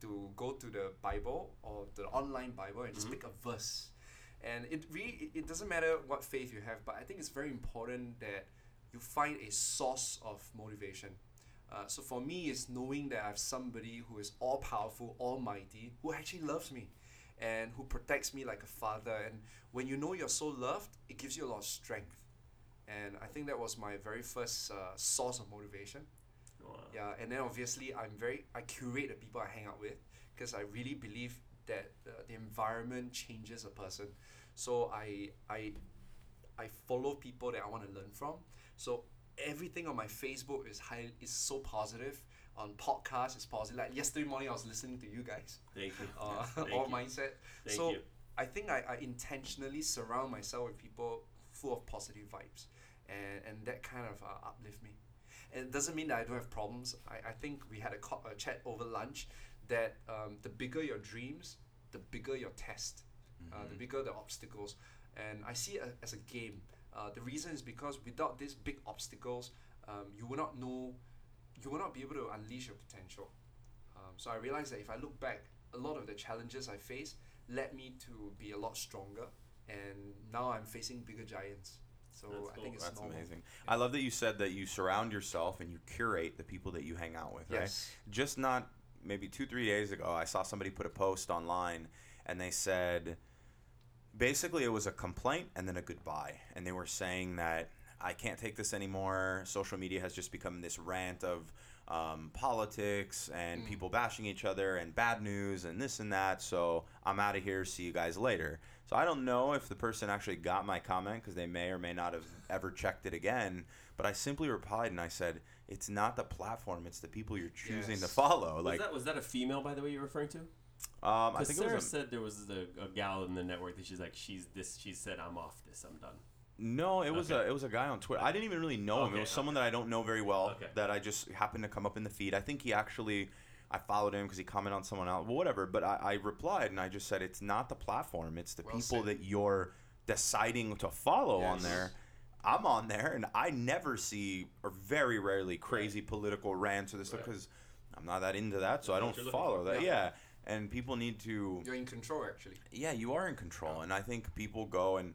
[SPEAKER 3] to go to the Bible or the online Bible and just
[SPEAKER 1] Mhm.
[SPEAKER 3] pick a verse. And it really it- it doesn't matter what faith you have, but I think it's very important that you find a source of motivation. Uh, so for me, it's knowing that I have somebody who is all powerful, almighty, who actually loves me, and who protects me like a father. And when you know you're so loved, it gives you a lot of strength. And I think that was my very first uh, source of motivation.
[SPEAKER 1] Wow.
[SPEAKER 3] Yeah, and then obviously I'm very I curate the people I hang out with because I really believe that uh, the environment changes a person. So I I I follow people that I want to learn from. So everything on my Facebook is high is so positive. On podcast is positive. Like yesterday morning I was listening to you guys.
[SPEAKER 1] Thank you.
[SPEAKER 3] Uh,
[SPEAKER 1] Thank
[SPEAKER 3] all
[SPEAKER 1] you.
[SPEAKER 3] mindset.
[SPEAKER 1] Thank
[SPEAKER 3] so
[SPEAKER 1] you.
[SPEAKER 3] I think I, I intentionally surround myself with people full of positive vibes, and, and that kind of uh, uplift me. And it doesn't mean that I don't have problems. I, I think we had a, co- a chat over lunch that um, the bigger your dreams, the bigger your test, uh, the
[SPEAKER 2] Mhm.
[SPEAKER 3] bigger the obstacles. And I see it as a game. Uh, the reason is because without these big obstacles, um, you will not know, you will not be able to unleash your potential. Um, so I realized that if I look back, a lot of the challenges I faced led me to be a lot stronger, and now I'm facing bigger giants. So
[SPEAKER 1] That's
[SPEAKER 3] I
[SPEAKER 1] cool.
[SPEAKER 3] think it's
[SPEAKER 2] That's
[SPEAKER 3] normal.
[SPEAKER 2] amazing. I love that you said that you surround yourself and you curate the people that you hang out with, right?
[SPEAKER 3] Yes.
[SPEAKER 2] Just not maybe two, three days ago, I saw somebody put a post online and they said basically it was a complaint and then a goodbye. And they were saying that I can't take this anymore. Social media has just become this rant of um, politics and
[SPEAKER 3] Mm.
[SPEAKER 2] people bashing each other and bad news and this and that. So I'm out of here. See you guys later. So I don't know if the person actually got my comment because they may or may not have ever checked it again. But I simply replied and I said, "It's not the platform; it's the people you're choosing to
[SPEAKER 3] Yes.
[SPEAKER 2] follow."
[SPEAKER 1] Was
[SPEAKER 2] Like,
[SPEAKER 1] that was that a female, by the way, you're referring to?
[SPEAKER 2] um, I think it
[SPEAKER 1] Sarah
[SPEAKER 2] a,
[SPEAKER 1] said there was a, a gal in the network that she's like, she's this. She said, I'm off this. I'm done.
[SPEAKER 2] No, it was
[SPEAKER 1] Okay.
[SPEAKER 2] a it was a guy on Twitter. I didn't even really know him. It was someone that I don't know very well
[SPEAKER 1] Okay.
[SPEAKER 2] that I just happened to come up in the feed. I think he actually. I followed him because he commented on someone else. Whatever. But I, I replied and I just said it's not the platform; it's the
[SPEAKER 3] Well
[SPEAKER 2] people
[SPEAKER 3] said.
[SPEAKER 2] that you're deciding to follow on there. I'm on there and I never see or very rarely crazy political rants or this stuff because I'm not that into that, so I don't
[SPEAKER 1] what you're looking
[SPEAKER 2] follow that.
[SPEAKER 3] Yeah.
[SPEAKER 2] Yeah. And people need to
[SPEAKER 3] You're in control actually.
[SPEAKER 2] yeah, you are in control, and I think people go and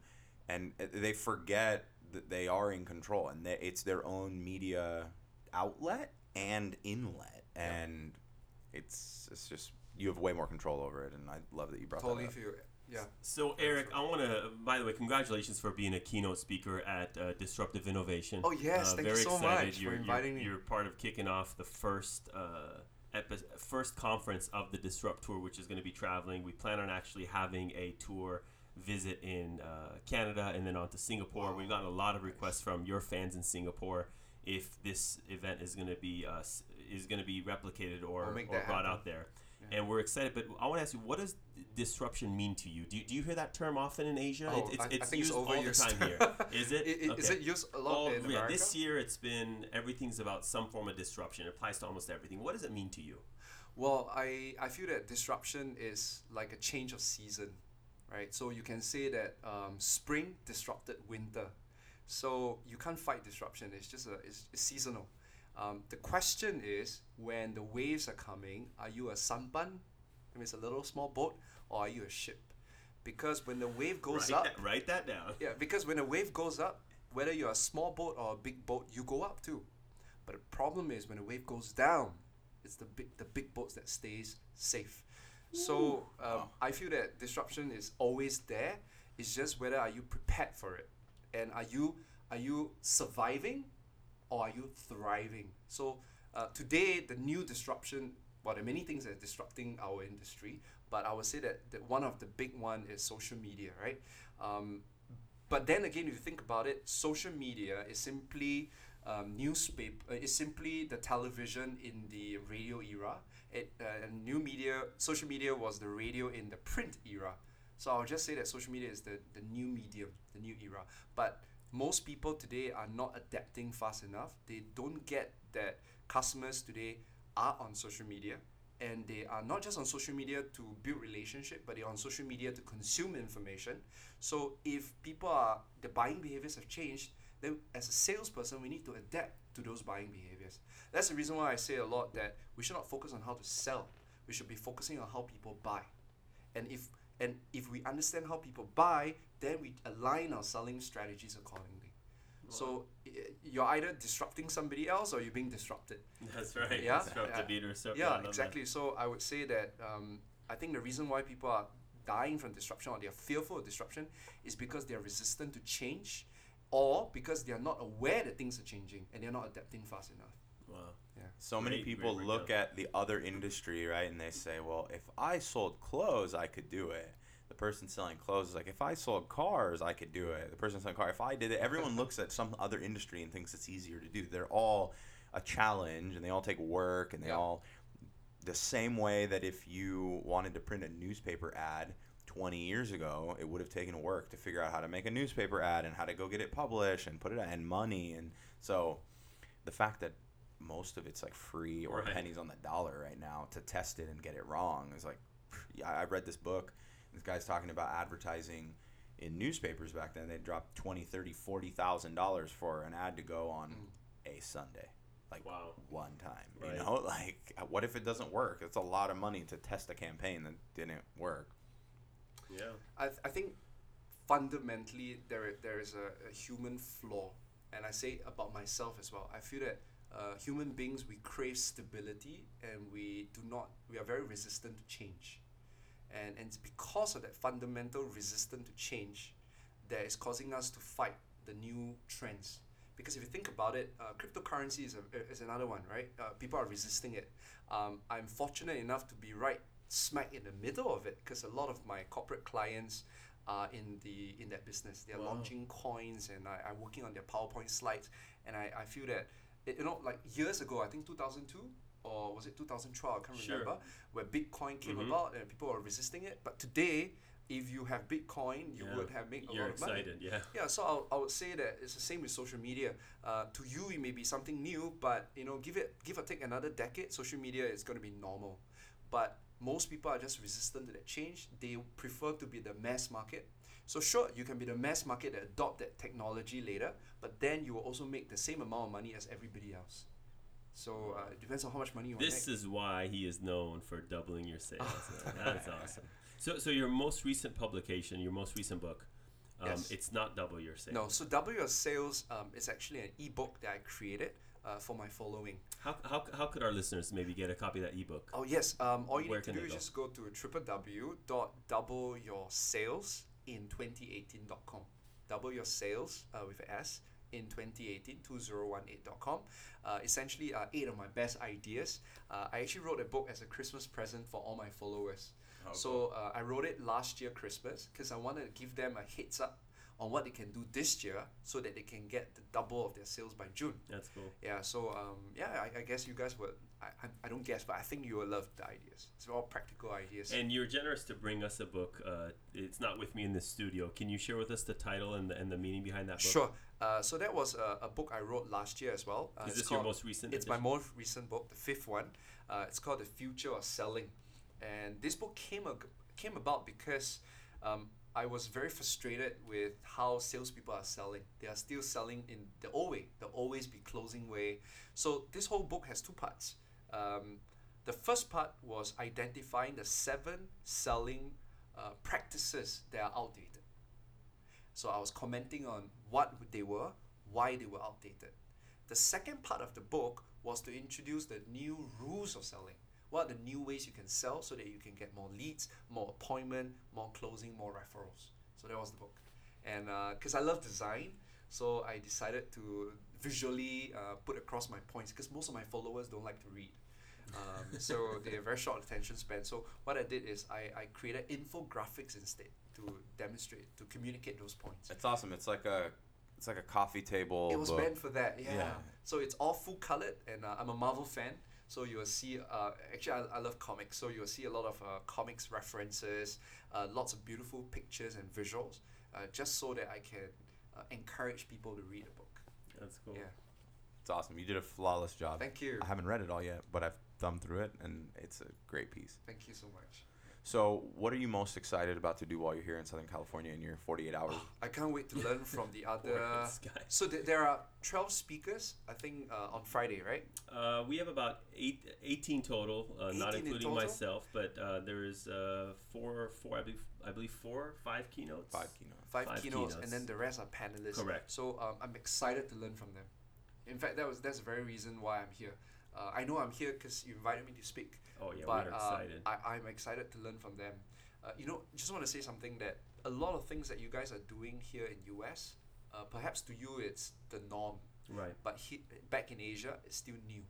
[SPEAKER 2] and they forget that they are in control, and that it's their own media outlet and inlet, and it's it's just you have way more control over it, and I love that you brought
[SPEAKER 3] Totally
[SPEAKER 2] that up.
[SPEAKER 3] feel yeah.
[SPEAKER 1] So Eric, I want to. By the way, congratulations for being a keynote speaker at uh, Disruptive Innovation.
[SPEAKER 3] Oh, yes,
[SPEAKER 1] uh,
[SPEAKER 3] thank you
[SPEAKER 1] very
[SPEAKER 3] so
[SPEAKER 1] excited.
[SPEAKER 3] much for
[SPEAKER 1] you're,
[SPEAKER 3] inviting
[SPEAKER 1] you're,
[SPEAKER 3] me.
[SPEAKER 1] You're part of kicking off the first uh, epi- first conference of the Disrupt Tour, which is going to be traveling. We plan on actually having a tour visit in uh, Canada and then on to Singapore. We've gotten a lot of requests from your fans in Singapore if this event is going to be uh, is going to be replicated or, or brought
[SPEAKER 3] happen.
[SPEAKER 1] out there. And we're excited, but I want to ask you, what does disruption mean to you? Do, you- do you hear that term often in Asia?
[SPEAKER 3] Oh,
[SPEAKER 1] it's
[SPEAKER 3] I- I
[SPEAKER 1] it's
[SPEAKER 3] think it's
[SPEAKER 1] used all the time here. Is it?
[SPEAKER 3] I- i- Is it used a lot
[SPEAKER 1] Oh,
[SPEAKER 3] in
[SPEAKER 1] yeah,
[SPEAKER 3] America?
[SPEAKER 1] this year it's been everything's about some form of disruption. It applies to almost everything. What does it mean to you?
[SPEAKER 3] Well, I, I feel that disruption is like a change of season, right? So you can say that um, spring disrupted winter. So you can't fight disruption. It's just a it's, it's seasonal. Um, the question is when the waves are coming, are you a sampan? I mean, it's a little small boat, or are you a ship? Because when the wave goes
[SPEAKER 1] write,
[SPEAKER 3] up,
[SPEAKER 1] that, write that down.
[SPEAKER 3] yeah, because when the wave goes up, whether you're a small boat or a big boat, you go up too. But the problem is when the wave goes down, it's the big the big boats that stays safe. So um, I feel that disruption is always there. It's just whether are you prepared for it, and are you are you surviving, or are you thriving? So uh, today the new disruption. Well, there are many things that are disrupting our industry, but I would say that, that one of the big one is social media, right? Um, but then again, if you think about it, social media is simply um, newspaper. Uh, is simply the television in the radio era. It uh, new media, social media was the radio in the print era. So I'll just say that social media is the, the new medium, the new era. But most people today are not adapting fast enough. They don't get that customers today are on social media and they are not just on social media to build relationship but they're on social media to consume information so if people are the buying behaviors have changed then as a salesperson we need to adapt to those buying behaviors that's the reason why i say a lot that we should not focus on how to sell we should be focusing on how people buy and if and if we understand how people buy then we align our selling strategies accordingly so you're either disrupting somebody else or you're being disrupted
[SPEAKER 1] That's right.
[SPEAKER 3] Yeah.
[SPEAKER 1] Disrupt
[SPEAKER 3] Yeah.
[SPEAKER 1] So,
[SPEAKER 3] yeah,
[SPEAKER 1] that.
[SPEAKER 3] exactly. So I would say that um, I think the reason why people are dying from disruption or they're fearful of disruption is because they're resistant to change or because they are not aware that things are changing and they're not adapting fast enough.
[SPEAKER 1] Wow.
[SPEAKER 2] So many people
[SPEAKER 1] great
[SPEAKER 2] look
[SPEAKER 1] breakdown.
[SPEAKER 2] at the other industry, right, and they say, "Well, if I sold clothes, I could do it." The person selling clothes is like, "If I sold cars, I could do it." The person selling car, if I did it, everyone looks at some other industry and thinks it's easier to do. They're all a challenge, and they all take work, and they
[SPEAKER 3] Yeah.
[SPEAKER 2] all the same way that if you wanted to print a newspaper ad 20 years ago, it would have taken work to figure out how to make a newspaper ad and how to go get it published and put it out and money and so the fact that most of it's like free or
[SPEAKER 1] Right.
[SPEAKER 2] pennies on the dollar right now to test it and get it wrong is like yeah, I read this book this guy's talking about advertising in newspapers back then they dropped 20 30 40,000 dollars for an ad to go on hmm. a Sunday like
[SPEAKER 1] Wow.
[SPEAKER 2] one time
[SPEAKER 1] Right.
[SPEAKER 2] you know like what if it doesn't work it's a lot of money to test a campaign that didn't work
[SPEAKER 1] Yeah.
[SPEAKER 3] I, th- I think fundamentally there there is a, a human flaw, and I say about myself as well. I feel that uh, human beings we crave stability and we do not we are very resistant to change, and and it's because of that fundamental resistance to change that is causing us to fight the new trends. Because if you think about it, uh, cryptocurrency is, a, is another one, right? Uh, people are resisting it. Um, I'm fortunate enough to be right smack in the middle of it because a lot of my corporate clients are in the in that business. They're
[SPEAKER 1] Wow.
[SPEAKER 3] launching coins and I, I'm working on their PowerPoint slides. And I, I feel that, it, you know, like years ago, I think 2002 or was it 2012? I can't
[SPEAKER 1] Sure.
[SPEAKER 3] remember, where Bitcoin came
[SPEAKER 1] Mhm.
[SPEAKER 3] about and people were resisting it. But today, if you have Bitcoin, you
[SPEAKER 1] Yeah.
[SPEAKER 3] would have made a
[SPEAKER 1] You're
[SPEAKER 3] lot of money.
[SPEAKER 1] excited. Yeah.
[SPEAKER 3] Yeah, so I'll, I would say that it's the same with social media. Uh, to you, it may be something new, but you know, give it, give or take another decade, social media is going to be normal. But most people are just resistant to that change. They prefer to be the mass market. So sure, you can be the mass market that adopt that technology later, but then you will also make the same amount of money as everybody else. So uh, it depends on how much money you want
[SPEAKER 1] This is why he is known for doubling your sales. That's awesome. So, so your most recent publication, your most recent book, um,
[SPEAKER 3] Yes.
[SPEAKER 1] it's not double your sales.
[SPEAKER 3] No, so double your sales um, is actually an ebook that I created uh, for my following.
[SPEAKER 1] How, how, how could our listeners maybe get a copy of that ebook?
[SPEAKER 3] Oh yes, um, all you
[SPEAKER 1] Where
[SPEAKER 3] need to do is
[SPEAKER 1] go?
[SPEAKER 3] just go to www.doubleyoursalesin2018.com. Double your sales uh, with an S in 2018, 2018.com. Uh, essentially, uh, eight of my best ideas. Uh, I actually wrote a book as a Christmas present for all my followers.
[SPEAKER 1] Oh,
[SPEAKER 3] so uh, I wrote it last year Christmas because I wanted to give them a heads up on what they can do this year so that they can get the double of their sales by June.
[SPEAKER 1] That's cool.
[SPEAKER 3] Yeah, so um, yeah, I, I guess you guys would. I, I, don't guess, but I think you will love the ideas. It's all practical ideas.
[SPEAKER 1] And you're generous to bring us a book. Uh, it's not with me in the studio. Can you share with us the title and the, and the meaning behind that book?
[SPEAKER 3] Sure. Uh, so that was a, a book I wrote last year as well. Uh,
[SPEAKER 1] Is
[SPEAKER 3] it's
[SPEAKER 1] this your
[SPEAKER 3] called-
[SPEAKER 1] most recent?
[SPEAKER 3] It's my most recent book, the fifth one. Uh, it's called The Future of Selling, and this book came ag- came about because um, I was very frustrated with how salespeople are selling. They are still selling in the old way, the always be closing way. So this whole book has two parts. Um, the first part was identifying the seven selling uh, practices that are outdated. So I was commenting on what they were, why they were outdated. The second part of the book was to introduce the new rules of selling. What are the new ways you can sell so that you can get more leads, more appointment, more closing, more referrals. So that was the book. And because I love design, so I decided to visually uh, put across my points because most of my followers don't like to read. Um, so they have very short attention span. So what I did is I, I created infographics instead to demonstrate, to communicate those points.
[SPEAKER 2] It's awesome. It's like a it's like a coffee table.
[SPEAKER 3] It was
[SPEAKER 2] book.
[SPEAKER 3] meant for that, yeah.
[SPEAKER 2] Yeah.
[SPEAKER 3] So it's all full colored, and uh, I'm a Marvel fan. So you will see, uh, actually, I, I love comics. So you will see a lot of uh, comics references, uh, lots of beautiful pictures and visuals, uh, just so that I can uh, encourage people to read a book.
[SPEAKER 1] That's cool.
[SPEAKER 3] Yeah.
[SPEAKER 2] It's awesome. You did a flawless job.
[SPEAKER 3] Thank you.
[SPEAKER 2] I haven't read it all yet, but I've thumbed through it, and it's a great piece.
[SPEAKER 3] Thank you so much.
[SPEAKER 2] So, what are you most excited about to do while you're here in Southern California in your 48 hours?
[SPEAKER 3] I can't wait to learn from the other.
[SPEAKER 1] Poor this guy.
[SPEAKER 3] So th- there are 12 speakers, I think, uh, on Friday, right?
[SPEAKER 1] Uh, we have about eight, 18 total, uh,
[SPEAKER 3] 18
[SPEAKER 1] not
[SPEAKER 3] in
[SPEAKER 1] including
[SPEAKER 3] total?
[SPEAKER 1] myself, but uh, there's uh, four, four, I believe, I believe four, five keynotes.
[SPEAKER 2] Five keynotes.
[SPEAKER 3] Five,
[SPEAKER 1] Five
[SPEAKER 3] keynotes,
[SPEAKER 1] keynotes.
[SPEAKER 3] and then the rest are panelists.
[SPEAKER 1] Correct.
[SPEAKER 3] So um, I'm excited to learn from them. In fact, that was that's the very reason why I'm here. Uh, I know I'm here because you invited me to speak,
[SPEAKER 1] Oh yeah,
[SPEAKER 3] but
[SPEAKER 1] we're
[SPEAKER 3] uh. I, I'm excited to learn from them. Uh, you know, just want to say something that a lot of things that you guys are doing here in US, uh, perhaps to you it's the norm,
[SPEAKER 1] right.
[SPEAKER 3] but he, back in Asia it's still new.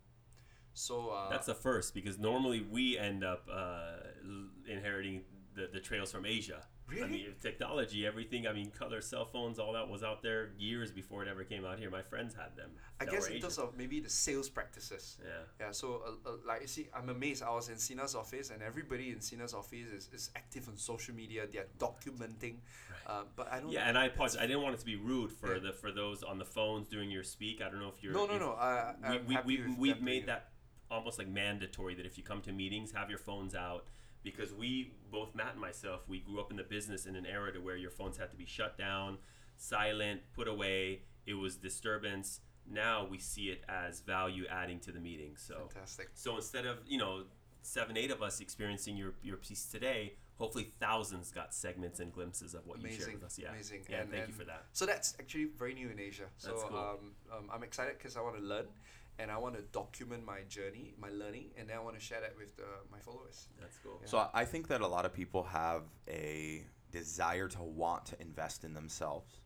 [SPEAKER 3] So uh,
[SPEAKER 1] That's the first because normally we end up uh, l- inheriting the, the trails from Asia. I mean, technology, everything. I mean, color cell phones, all that was out there years before it ever came out here. My friends had them.
[SPEAKER 3] I guess in terms of maybe the sales practices.
[SPEAKER 1] yeah.
[SPEAKER 3] Yeah, so uh, uh, like you see, I'm amazed. I was in Sina's office, and everybody in Sina's office is, is active on social media. They're documenting, uh, but I don't.
[SPEAKER 1] Yeah, and I apologize. I didn't want it to be rude for
[SPEAKER 3] Yeah.
[SPEAKER 1] the for those on the phones during your speak. I don't know if you're.
[SPEAKER 3] no, no, no. I,
[SPEAKER 1] we, we, we, we've made
[SPEAKER 3] doing
[SPEAKER 1] that almost like mandatory that if you come to meetings have your phones out because we both matt and myself we grew up in the business in an era to where your phones had to be shut down silent put away it was disturbance now we see it as value adding to the meeting so
[SPEAKER 3] Fantastic.
[SPEAKER 1] so instead of you know seven eight of us experiencing your your piece today hopefully thousands got segments and glimpses of what you shared
[SPEAKER 3] Amazing,
[SPEAKER 1] with us yeah
[SPEAKER 3] amazing.
[SPEAKER 1] yeah
[SPEAKER 3] And-
[SPEAKER 1] thank you for that
[SPEAKER 3] So that's actually very new in Asia. So
[SPEAKER 1] cool.
[SPEAKER 3] um, um, I'm excited because I want to learn, and I want to document my journey, my learning, and then I want to share that with the, my followers.
[SPEAKER 1] that's cool
[SPEAKER 3] Yeah.
[SPEAKER 2] So I- I think that a lot of people have a desire to want to invest in themselves,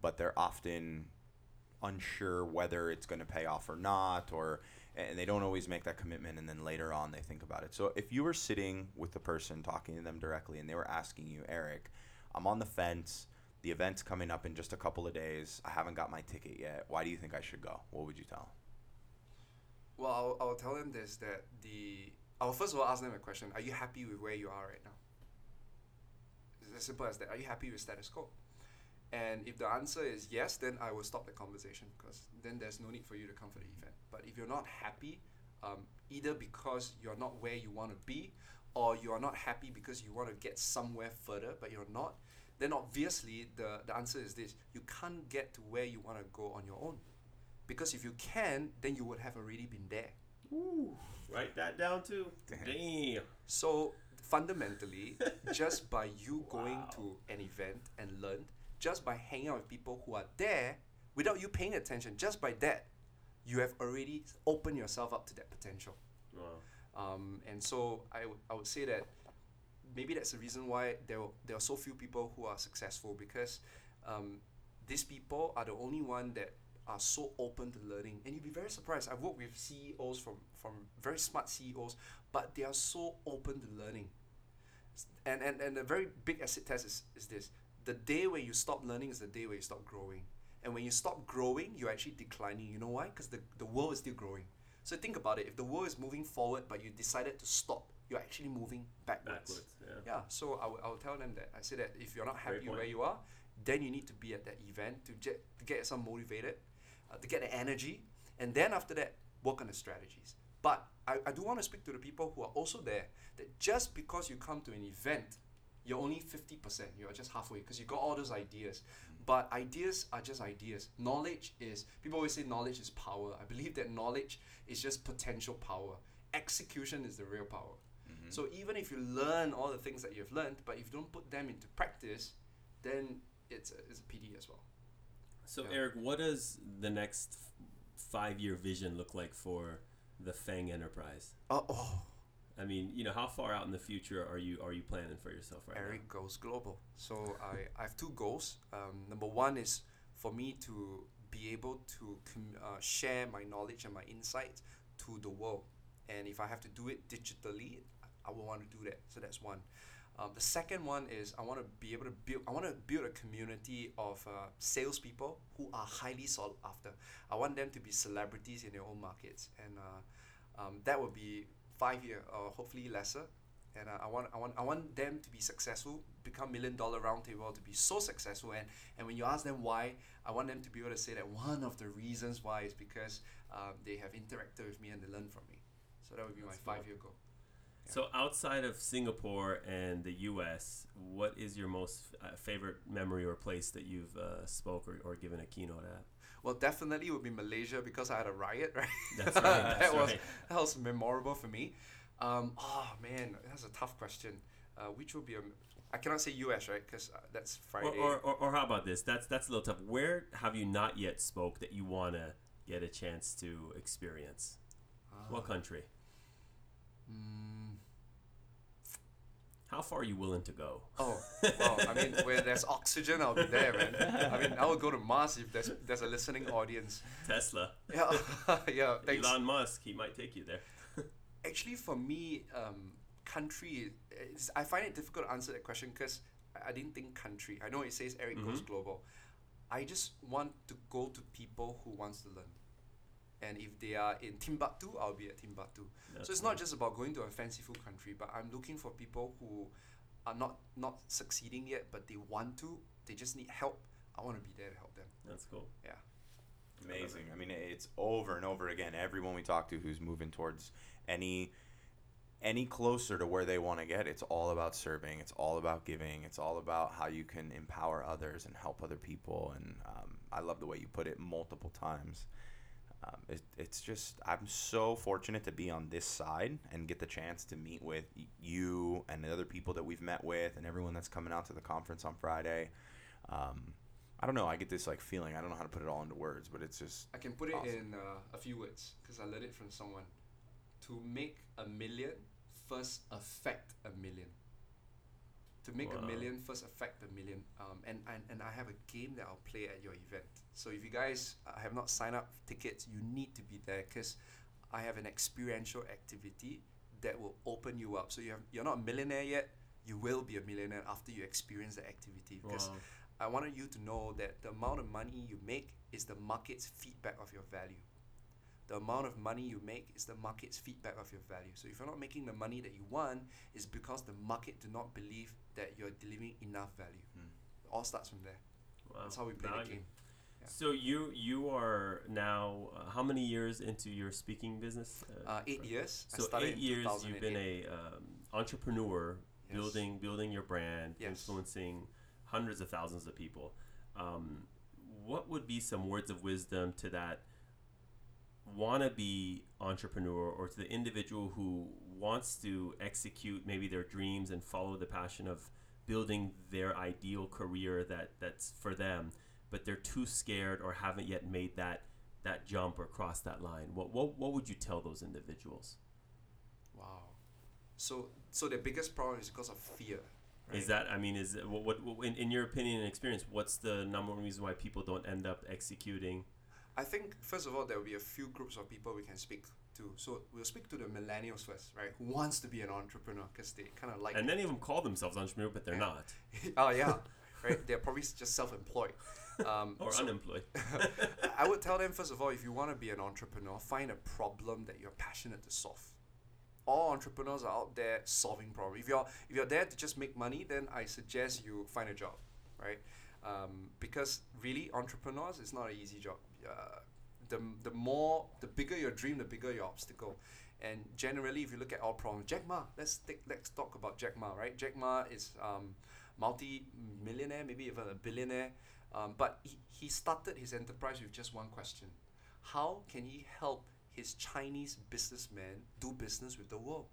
[SPEAKER 2] but they're often unsure whether it's going to pay off or not, or and they don't always make that commitment, and then later on they think about it. So if you were sitting with the person talking to them directly, and they were asking you, Eric, I'm on the fence. The event's coming up in just a couple of days. I haven't got my ticket yet. Why do you think I should go? What would you tell them?
[SPEAKER 3] Well, I'll, I'll tell them this that the I'll first of all ask them a question: Are you happy with where you are right now? It's as simple as that. Are you happy with status quo? And if the answer is yes, then I will stop the conversation because then there's no need for you to come for the event. But if you're not happy, um, either because you're not where you want to be, or you are not happy because you want to get somewhere further but you're not, then obviously the, the answer is this you can't get to where you want to go on your own. Because if you can, then you would have already been there.
[SPEAKER 1] Ooh, write that down too. Damn.
[SPEAKER 3] So fundamentally, just by you going to an event and learn, just by hanging out with people who are there, without you paying attention, just by that, you have already opened yourself up to that potential.
[SPEAKER 1] Wow.
[SPEAKER 3] Um, and so I, w- I would say that maybe that's the reason why there, w- there are so few people who are successful because um, these people are the only one that are so open to learning. And you'd be very surprised. I've worked with CEOs from, from very smart CEOs, but they are so open to learning. And, and, and a very big acid test is, is this. The day where you stop learning is the day where you stop growing. And when you stop growing, you're actually declining. You know why? Because the, the world is still growing. So think about it. If the world is moving forward, but you decided to stop, you're actually moving backwards.
[SPEAKER 1] Backwards. Yeah.
[SPEAKER 3] Yeah. So I will I will tell them that. I say that if you're not happy where you are, then you need to be at that event to, get to get yourself motivated, uh, to get the energy, and then after that, work on the strategies. But I, I do want to speak to the people who are also there that just because you come to an event, you're only 50%, you're just halfway because you got all those ideas. But ideas are just ideas. Knowledge is, people always say knowledge is power. I believe that knowledge is just potential power. Execution is the real power.
[SPEAKER 2] Mm-hmm.
[SPEAKER 3] So even if you learn all the things that you've learned, but if you don't put them into practice, then it's a, it's a PD as well.
[SPEAKER 1] So
[SPEAKER 3] Yeah.
[SPEAKER 1] Eric, what does the next five-year vision look like for the Feng Enterprise?
[SPEAKER 3] Uh, oh,
[SPEAKER 1] I mean, you know, how far out in the future are you are you planning for yourself right now?
[SPEAKER 3] Eric goes global. So I, I have two goals. Um, number one is for me to be able to com- uh, share my knowledge and my insights to the world. And if I have to do it digitally, I will want to do that. So that's one. Um, the second one is I want to be able to build. I want to build a community of uh, salespeople who are highly sought after. I want them to be celebrities in their own markets, and uh, um, that would be five year or hopefully lesser. And uh, I want I want I want them to be successful, become million dollar roundtable, to be so successful. And and when you ask them why, I want them to be able to say that one of the reasons why is because um, they have interacted with me and they learned from me. So that would be
[SPEAKER 1] That's
[SPEAKER 3] my five year goal.
[SPEAKER 1] So outside of Singapore and the U.S., what is your most uh, favorite memory or place that you've uh, spoke or, or given a keynote at?
[SPEAKER 3] Well, definitely would be Malaysia because I had a riot, right?
[SPEAKER 1] That's right.
[SPEAKER 3] that
[SPEAKER 1] That's
[SPEAKER 3] was
[SPEAKER 1] right.
[SPEAKER 3] that was memorable for me. Um, oh man, that's a tough question. Uh, which would be a I cannot say U.S. right because uh, that's Friday.
[SPEAKER 1] Or, or, or, how about this? That's that's a little tough. Where have you not yet spoke that you wanna get a chance to experience? What
[SPEAKER 3] Ah,
[SPEAKER 1] country?
[SPEAKER 3] mm,
[SPEAKER 1] How far are you willing to go?
[SPEAKER 3] oh, well, I mean, where there's oxygen, I'll be there, man. I mean, I would go to Mars if there's there's a listening audience.
[SPEAKER 1] Tesla.
[SPEAKER 3] Yeah, yeah. Thanks.
[SPEAKER 1] Elon Musk. He might take you there.
[SPEAKER 3] actually for me um, country i find it difficult to answer that question because I, didn't think country i know it says eric goes
[SPEAKER 1] Mhm.
[SPEAKER 3] global i just want to go to people who wants to learn and if they are in timbuktu i'll be at timbuktu so it's not just about going to a fanciful country but i'm looking for people who are not not succeeding yet but they want to they just need help i want to be there to help them
[SPEAKER 1] That's cool.
[SPEAKER 3] yeah
[SPEAKER 2] Amazing. I mean, it's over and over again. Everyone we talk to who's moving towards any any closer to where they want to get, it's all about serving. It's all about giving. It's all about how you can empower others and help other people. And um, I love the way you put it multiple times. Um, it, it's just I'm so fortunate to be on this side and get the chance to meet with you and the other people that we've met with and everyone that's coming out to the conference on Friday. Um, I don't know. I get this like feeling. I don't know how to put it all into words, but it's just
[SPEAKER 3] I can put it in uh, a few words because I learned it from someone. To make a million, first affect a million. To make
[SPEAKER 1] Wow.
[SPEAKER 3] a million, first affect a million. Um, and, and, and I have a game that I'll play at your event. So if you guys uh, have not signed up tickets, you need to be there because I have an experiential activity that will open you up. So you have, you're not a millionaire yet, you will be a millionaire after you experience the activity because
[SPEAKER 1] Wow.
[SPEAKER 3] I wanted you to know that the amount of money you make is the market's feedback of your value. The amount of money you make is the market's feedback of your value. So if you're not making the money that you want, it's because the market do not believe that you're delivering enough value.
[SPEAKER 2] Hmm.
[SPEAKER 3] It all starts from there.
[SPEAKER 1] Wow.
[SPEAKER 3] That's how we play
[SPEAKER 1] Value.
[SPEAKER 3] the game. Yeah.
[SPEAKER 1] So you you are now uh, how many years into your speaking business?
[SPEAKER 3] Uh, eight years.
[SPEAKER 1] So
[SPEAKER 3] started
[SPEAKER 1] eight years you've been
[SPEAKER 3] 2008.
[SPEAKER 1] a um, entrepreneur,
[SPEAKER 3] Yes.
[SPEAKER 1] building building your brand,
[SPEAKER 3] Yes.
[SPEAKER 1] influencing hundreds of thousands of people. Um, what would be some words of wisdom to that wannabe entrepreneur or to the individual who wants to execute maybe their dreams and follow the passion of building their ideal career that that's for them, but they're too scared or haven't yet made that that jump or cross that line? What what, what would you tell those individuals?
[SPEAKER 3] Wow. So so the biggest problem is because of fear. Right?
[SPEAKER 1] Is that I mean is what, what, what in, in your opinion and experience what's the number one reason why people don't end up executing
[SPEAKER 3] I think first of all there will be a few groups of people we can speak to. So we'll speak to the millennials first, right? Who wants to be an entrepreneur because they kind of like.
[SPEAKER 1] and many of them call themselves entrepreneur but they're
[SPEAKER 3] Yeah.
[SPEAKER 1] not
[SPEAKER 3] oh yeah, right. They're probably just self-employed. Um,
[SPEAKER 1] or
[SPEAKER 3] so
[SPEAKER 1] unemployed
[SPEAKER 3] I would tell them first of all, if you want to be an entrepreneur, find a problem that you're passionate to solve. All entrepreneurs are out there solving problems. If you're if you're there to just make money, then I suggest you find a job, right? Um, because really, entrepreneurs is not an easy job. Uh, the the more the bigger your dream, the bigger your obstacle. And generally, if you look at all problems, Jack Ma, let's take, let's talk about Jack Ma, right? Jack Ma is um, multi-millionaire, maybe even a billionaire, um, but he, he started his enterprise with just one question: How can he help his Chinese businessmen do business with the world?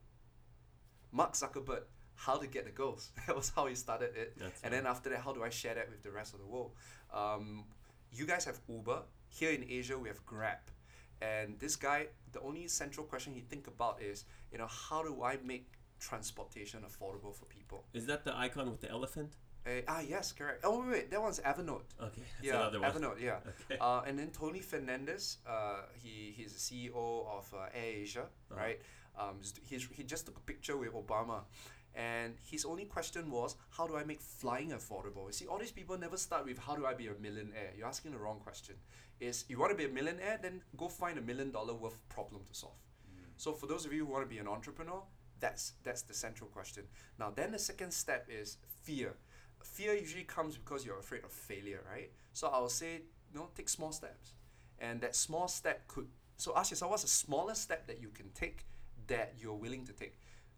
[SPEAKER 3] Mark Zuckerberg, how to get the girls? that was how he started it.
[SPEAKER 1] That's
[SPEAKER 3] and then after that, how do I share that with the rest of the world? Um, you guys have Uber. Here in Asia, we have Grab. And this guy, the only central question he think about is, you know, how do I make transportation affordable for people?
[SPEAKER 1] is that the icon with the elephant
[SPEAKER 3] Uh, ah, yes, correct. Oh, wait, wait, that one's Evernote.
[SPEAKER 1] okay
[SPEAKER 3] yeah,
[SPEAKER 1] another one
[SPEAKER 3] Evernote, yeah.
[SPEAKER 1] okay
[SPEAKER 3] Uh, and then Tony Fernandes, uh, he, he's the CEO of uh, Air Asia,
[SPEAKER 1] Uh-huh.
[SPEAKER 3] right? Um, he's, he just took a picture with Obama. And his only question was, how do I make flying affordable? You see, all these people never start with, how do I be a millionaire? You're asking the wrong question. Is you want to be a millionaire, then go find a million dollar worth problem to solve. Hmm. So for those of you who want to be an entrepreneur, that's that's the central question. Now then the second step is fear. Fear usually comes because you're afraid of failure, right? So I'll say, you know, take small steps. And that small step could so ask yourself what's the smallest step that you can take that you're willing to take.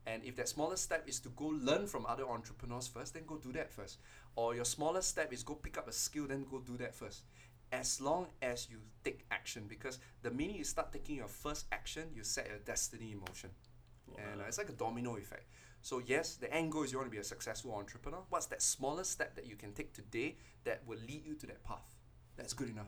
[SPEAKER 3] And if that smallest step is to go learn from other entrepreneurs first, then go do that first. Or your smallest step is go pick up a skill, then go do that first. As long as you take action, because the minute you start taking your first action, you set your destiny in motion. And uh, it's like a domino effect. So yes, the end goal is you want to be a successful entrepreneur. What's that smallest step that you can take today that will lead you to that path? That's good enough.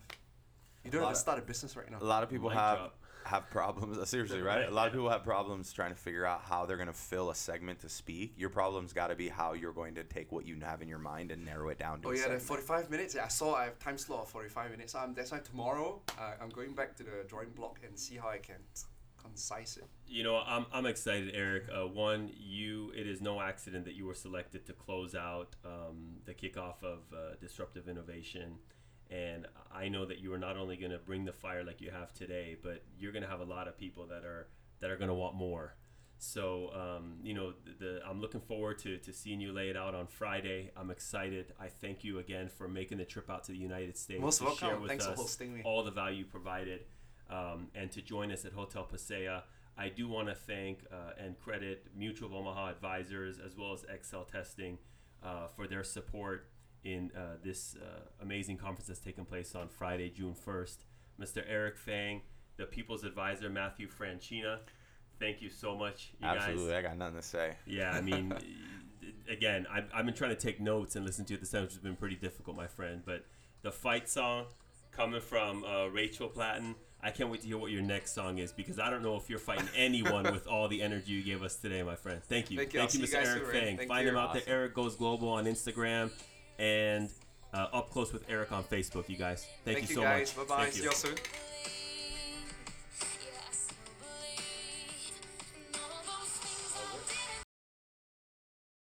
[SPEAKER 3] You don't have to start a business right now.
[SPEAKER 2] A lot of people
[SPEAKER 1] Mic
[SPEAKER 2] have
[SPEAKER 1] drop.
[SPEAKER 2] Have problems. uh, Seriously, right? A lot of people have problems trying to figure out how they're going to fill a segment to speak. Your problem's got to be how you're going to take what you have in your mind and narrow it down to
[SPEAKER 3] Oh yeah, the forty-five minutes. Yeah, I saw I have time slot of forty-five minutes. Um, that's why tomorrow uh, I'm going back to the drawing block and see how I can concise it.
[SPEAKER 1] You know, I'm, I'm excited, Eric. Uh, one, you it is no accident that you were selected to close out um, the kickoff of uh, disruptive innovation, and I know that you are not only going to bring the fire like you have today, but you're going to have a lot of people that are that are going to want more. So um, you know, the, the I'm looking forward to, to seeing you lay it out on Friday. I'm excited. I thank you again for making the trip out to the United States
[SPEAKER 3] Most
[SPEAKER 1] to
[SPEAKER 3] welcome.
[SPEAKER 1] share with
[SPEAKER 3] Thanks for
[SPEAKER 1] us
[SPEAKER 3] hosting me.
[SPEAKER 1] all the value provided um, and to join us at Hotel Pasea. I do want to thank uh, and credit Mutual of Omaha Advisors as well as Excel Testing uh, for their support in uh, this uh, amazing conference that's taking place on Friday, June 1st. Mr. Eric Feng, the People's Advisor, Matthew Franchina, thank you so much. You
[SPEAKER 2] Absolutely,
[SPEAKER 1] guys
[SPEAKER 2] I got nothing to say.
[SPEAKER 1] yeah, I mean, again, I've, I've been trying to take notes and listen to it this time, which has been pretty difficult, my friend. But the fight song coming from uh, Rachel Platten, I can't wait to hear what your next song is because I don't know if you're fighting anyone with all the energy you gave us today, my friend. Thank you.
[SPEAKER 3] Thank you. I'll you
[SPEAKER 1] Mr.
[SPEAKER 3] guys
[SPEAKER 1] Eric. Feng.
[SPEAKER 3] Thank
[SPEAKER 1] Find
[SPEAKER 3] you.
[SPEAKER 1] him out there, Eric Goes Global on Instagram and uh, Up Close with Eric on Facebook, you guys. Thank,
[SPEAKER 3] Thank
[SPEAKER 1] you
[SPEAKER 3] you
[SPEAKER 1] so
[SPEAKER 3] guys.
[SPEAKER 1] much.
[SPEAKER 3] Bye bye. See
[SPEAKER 1] you.
[SPEAKER 3] you all soon.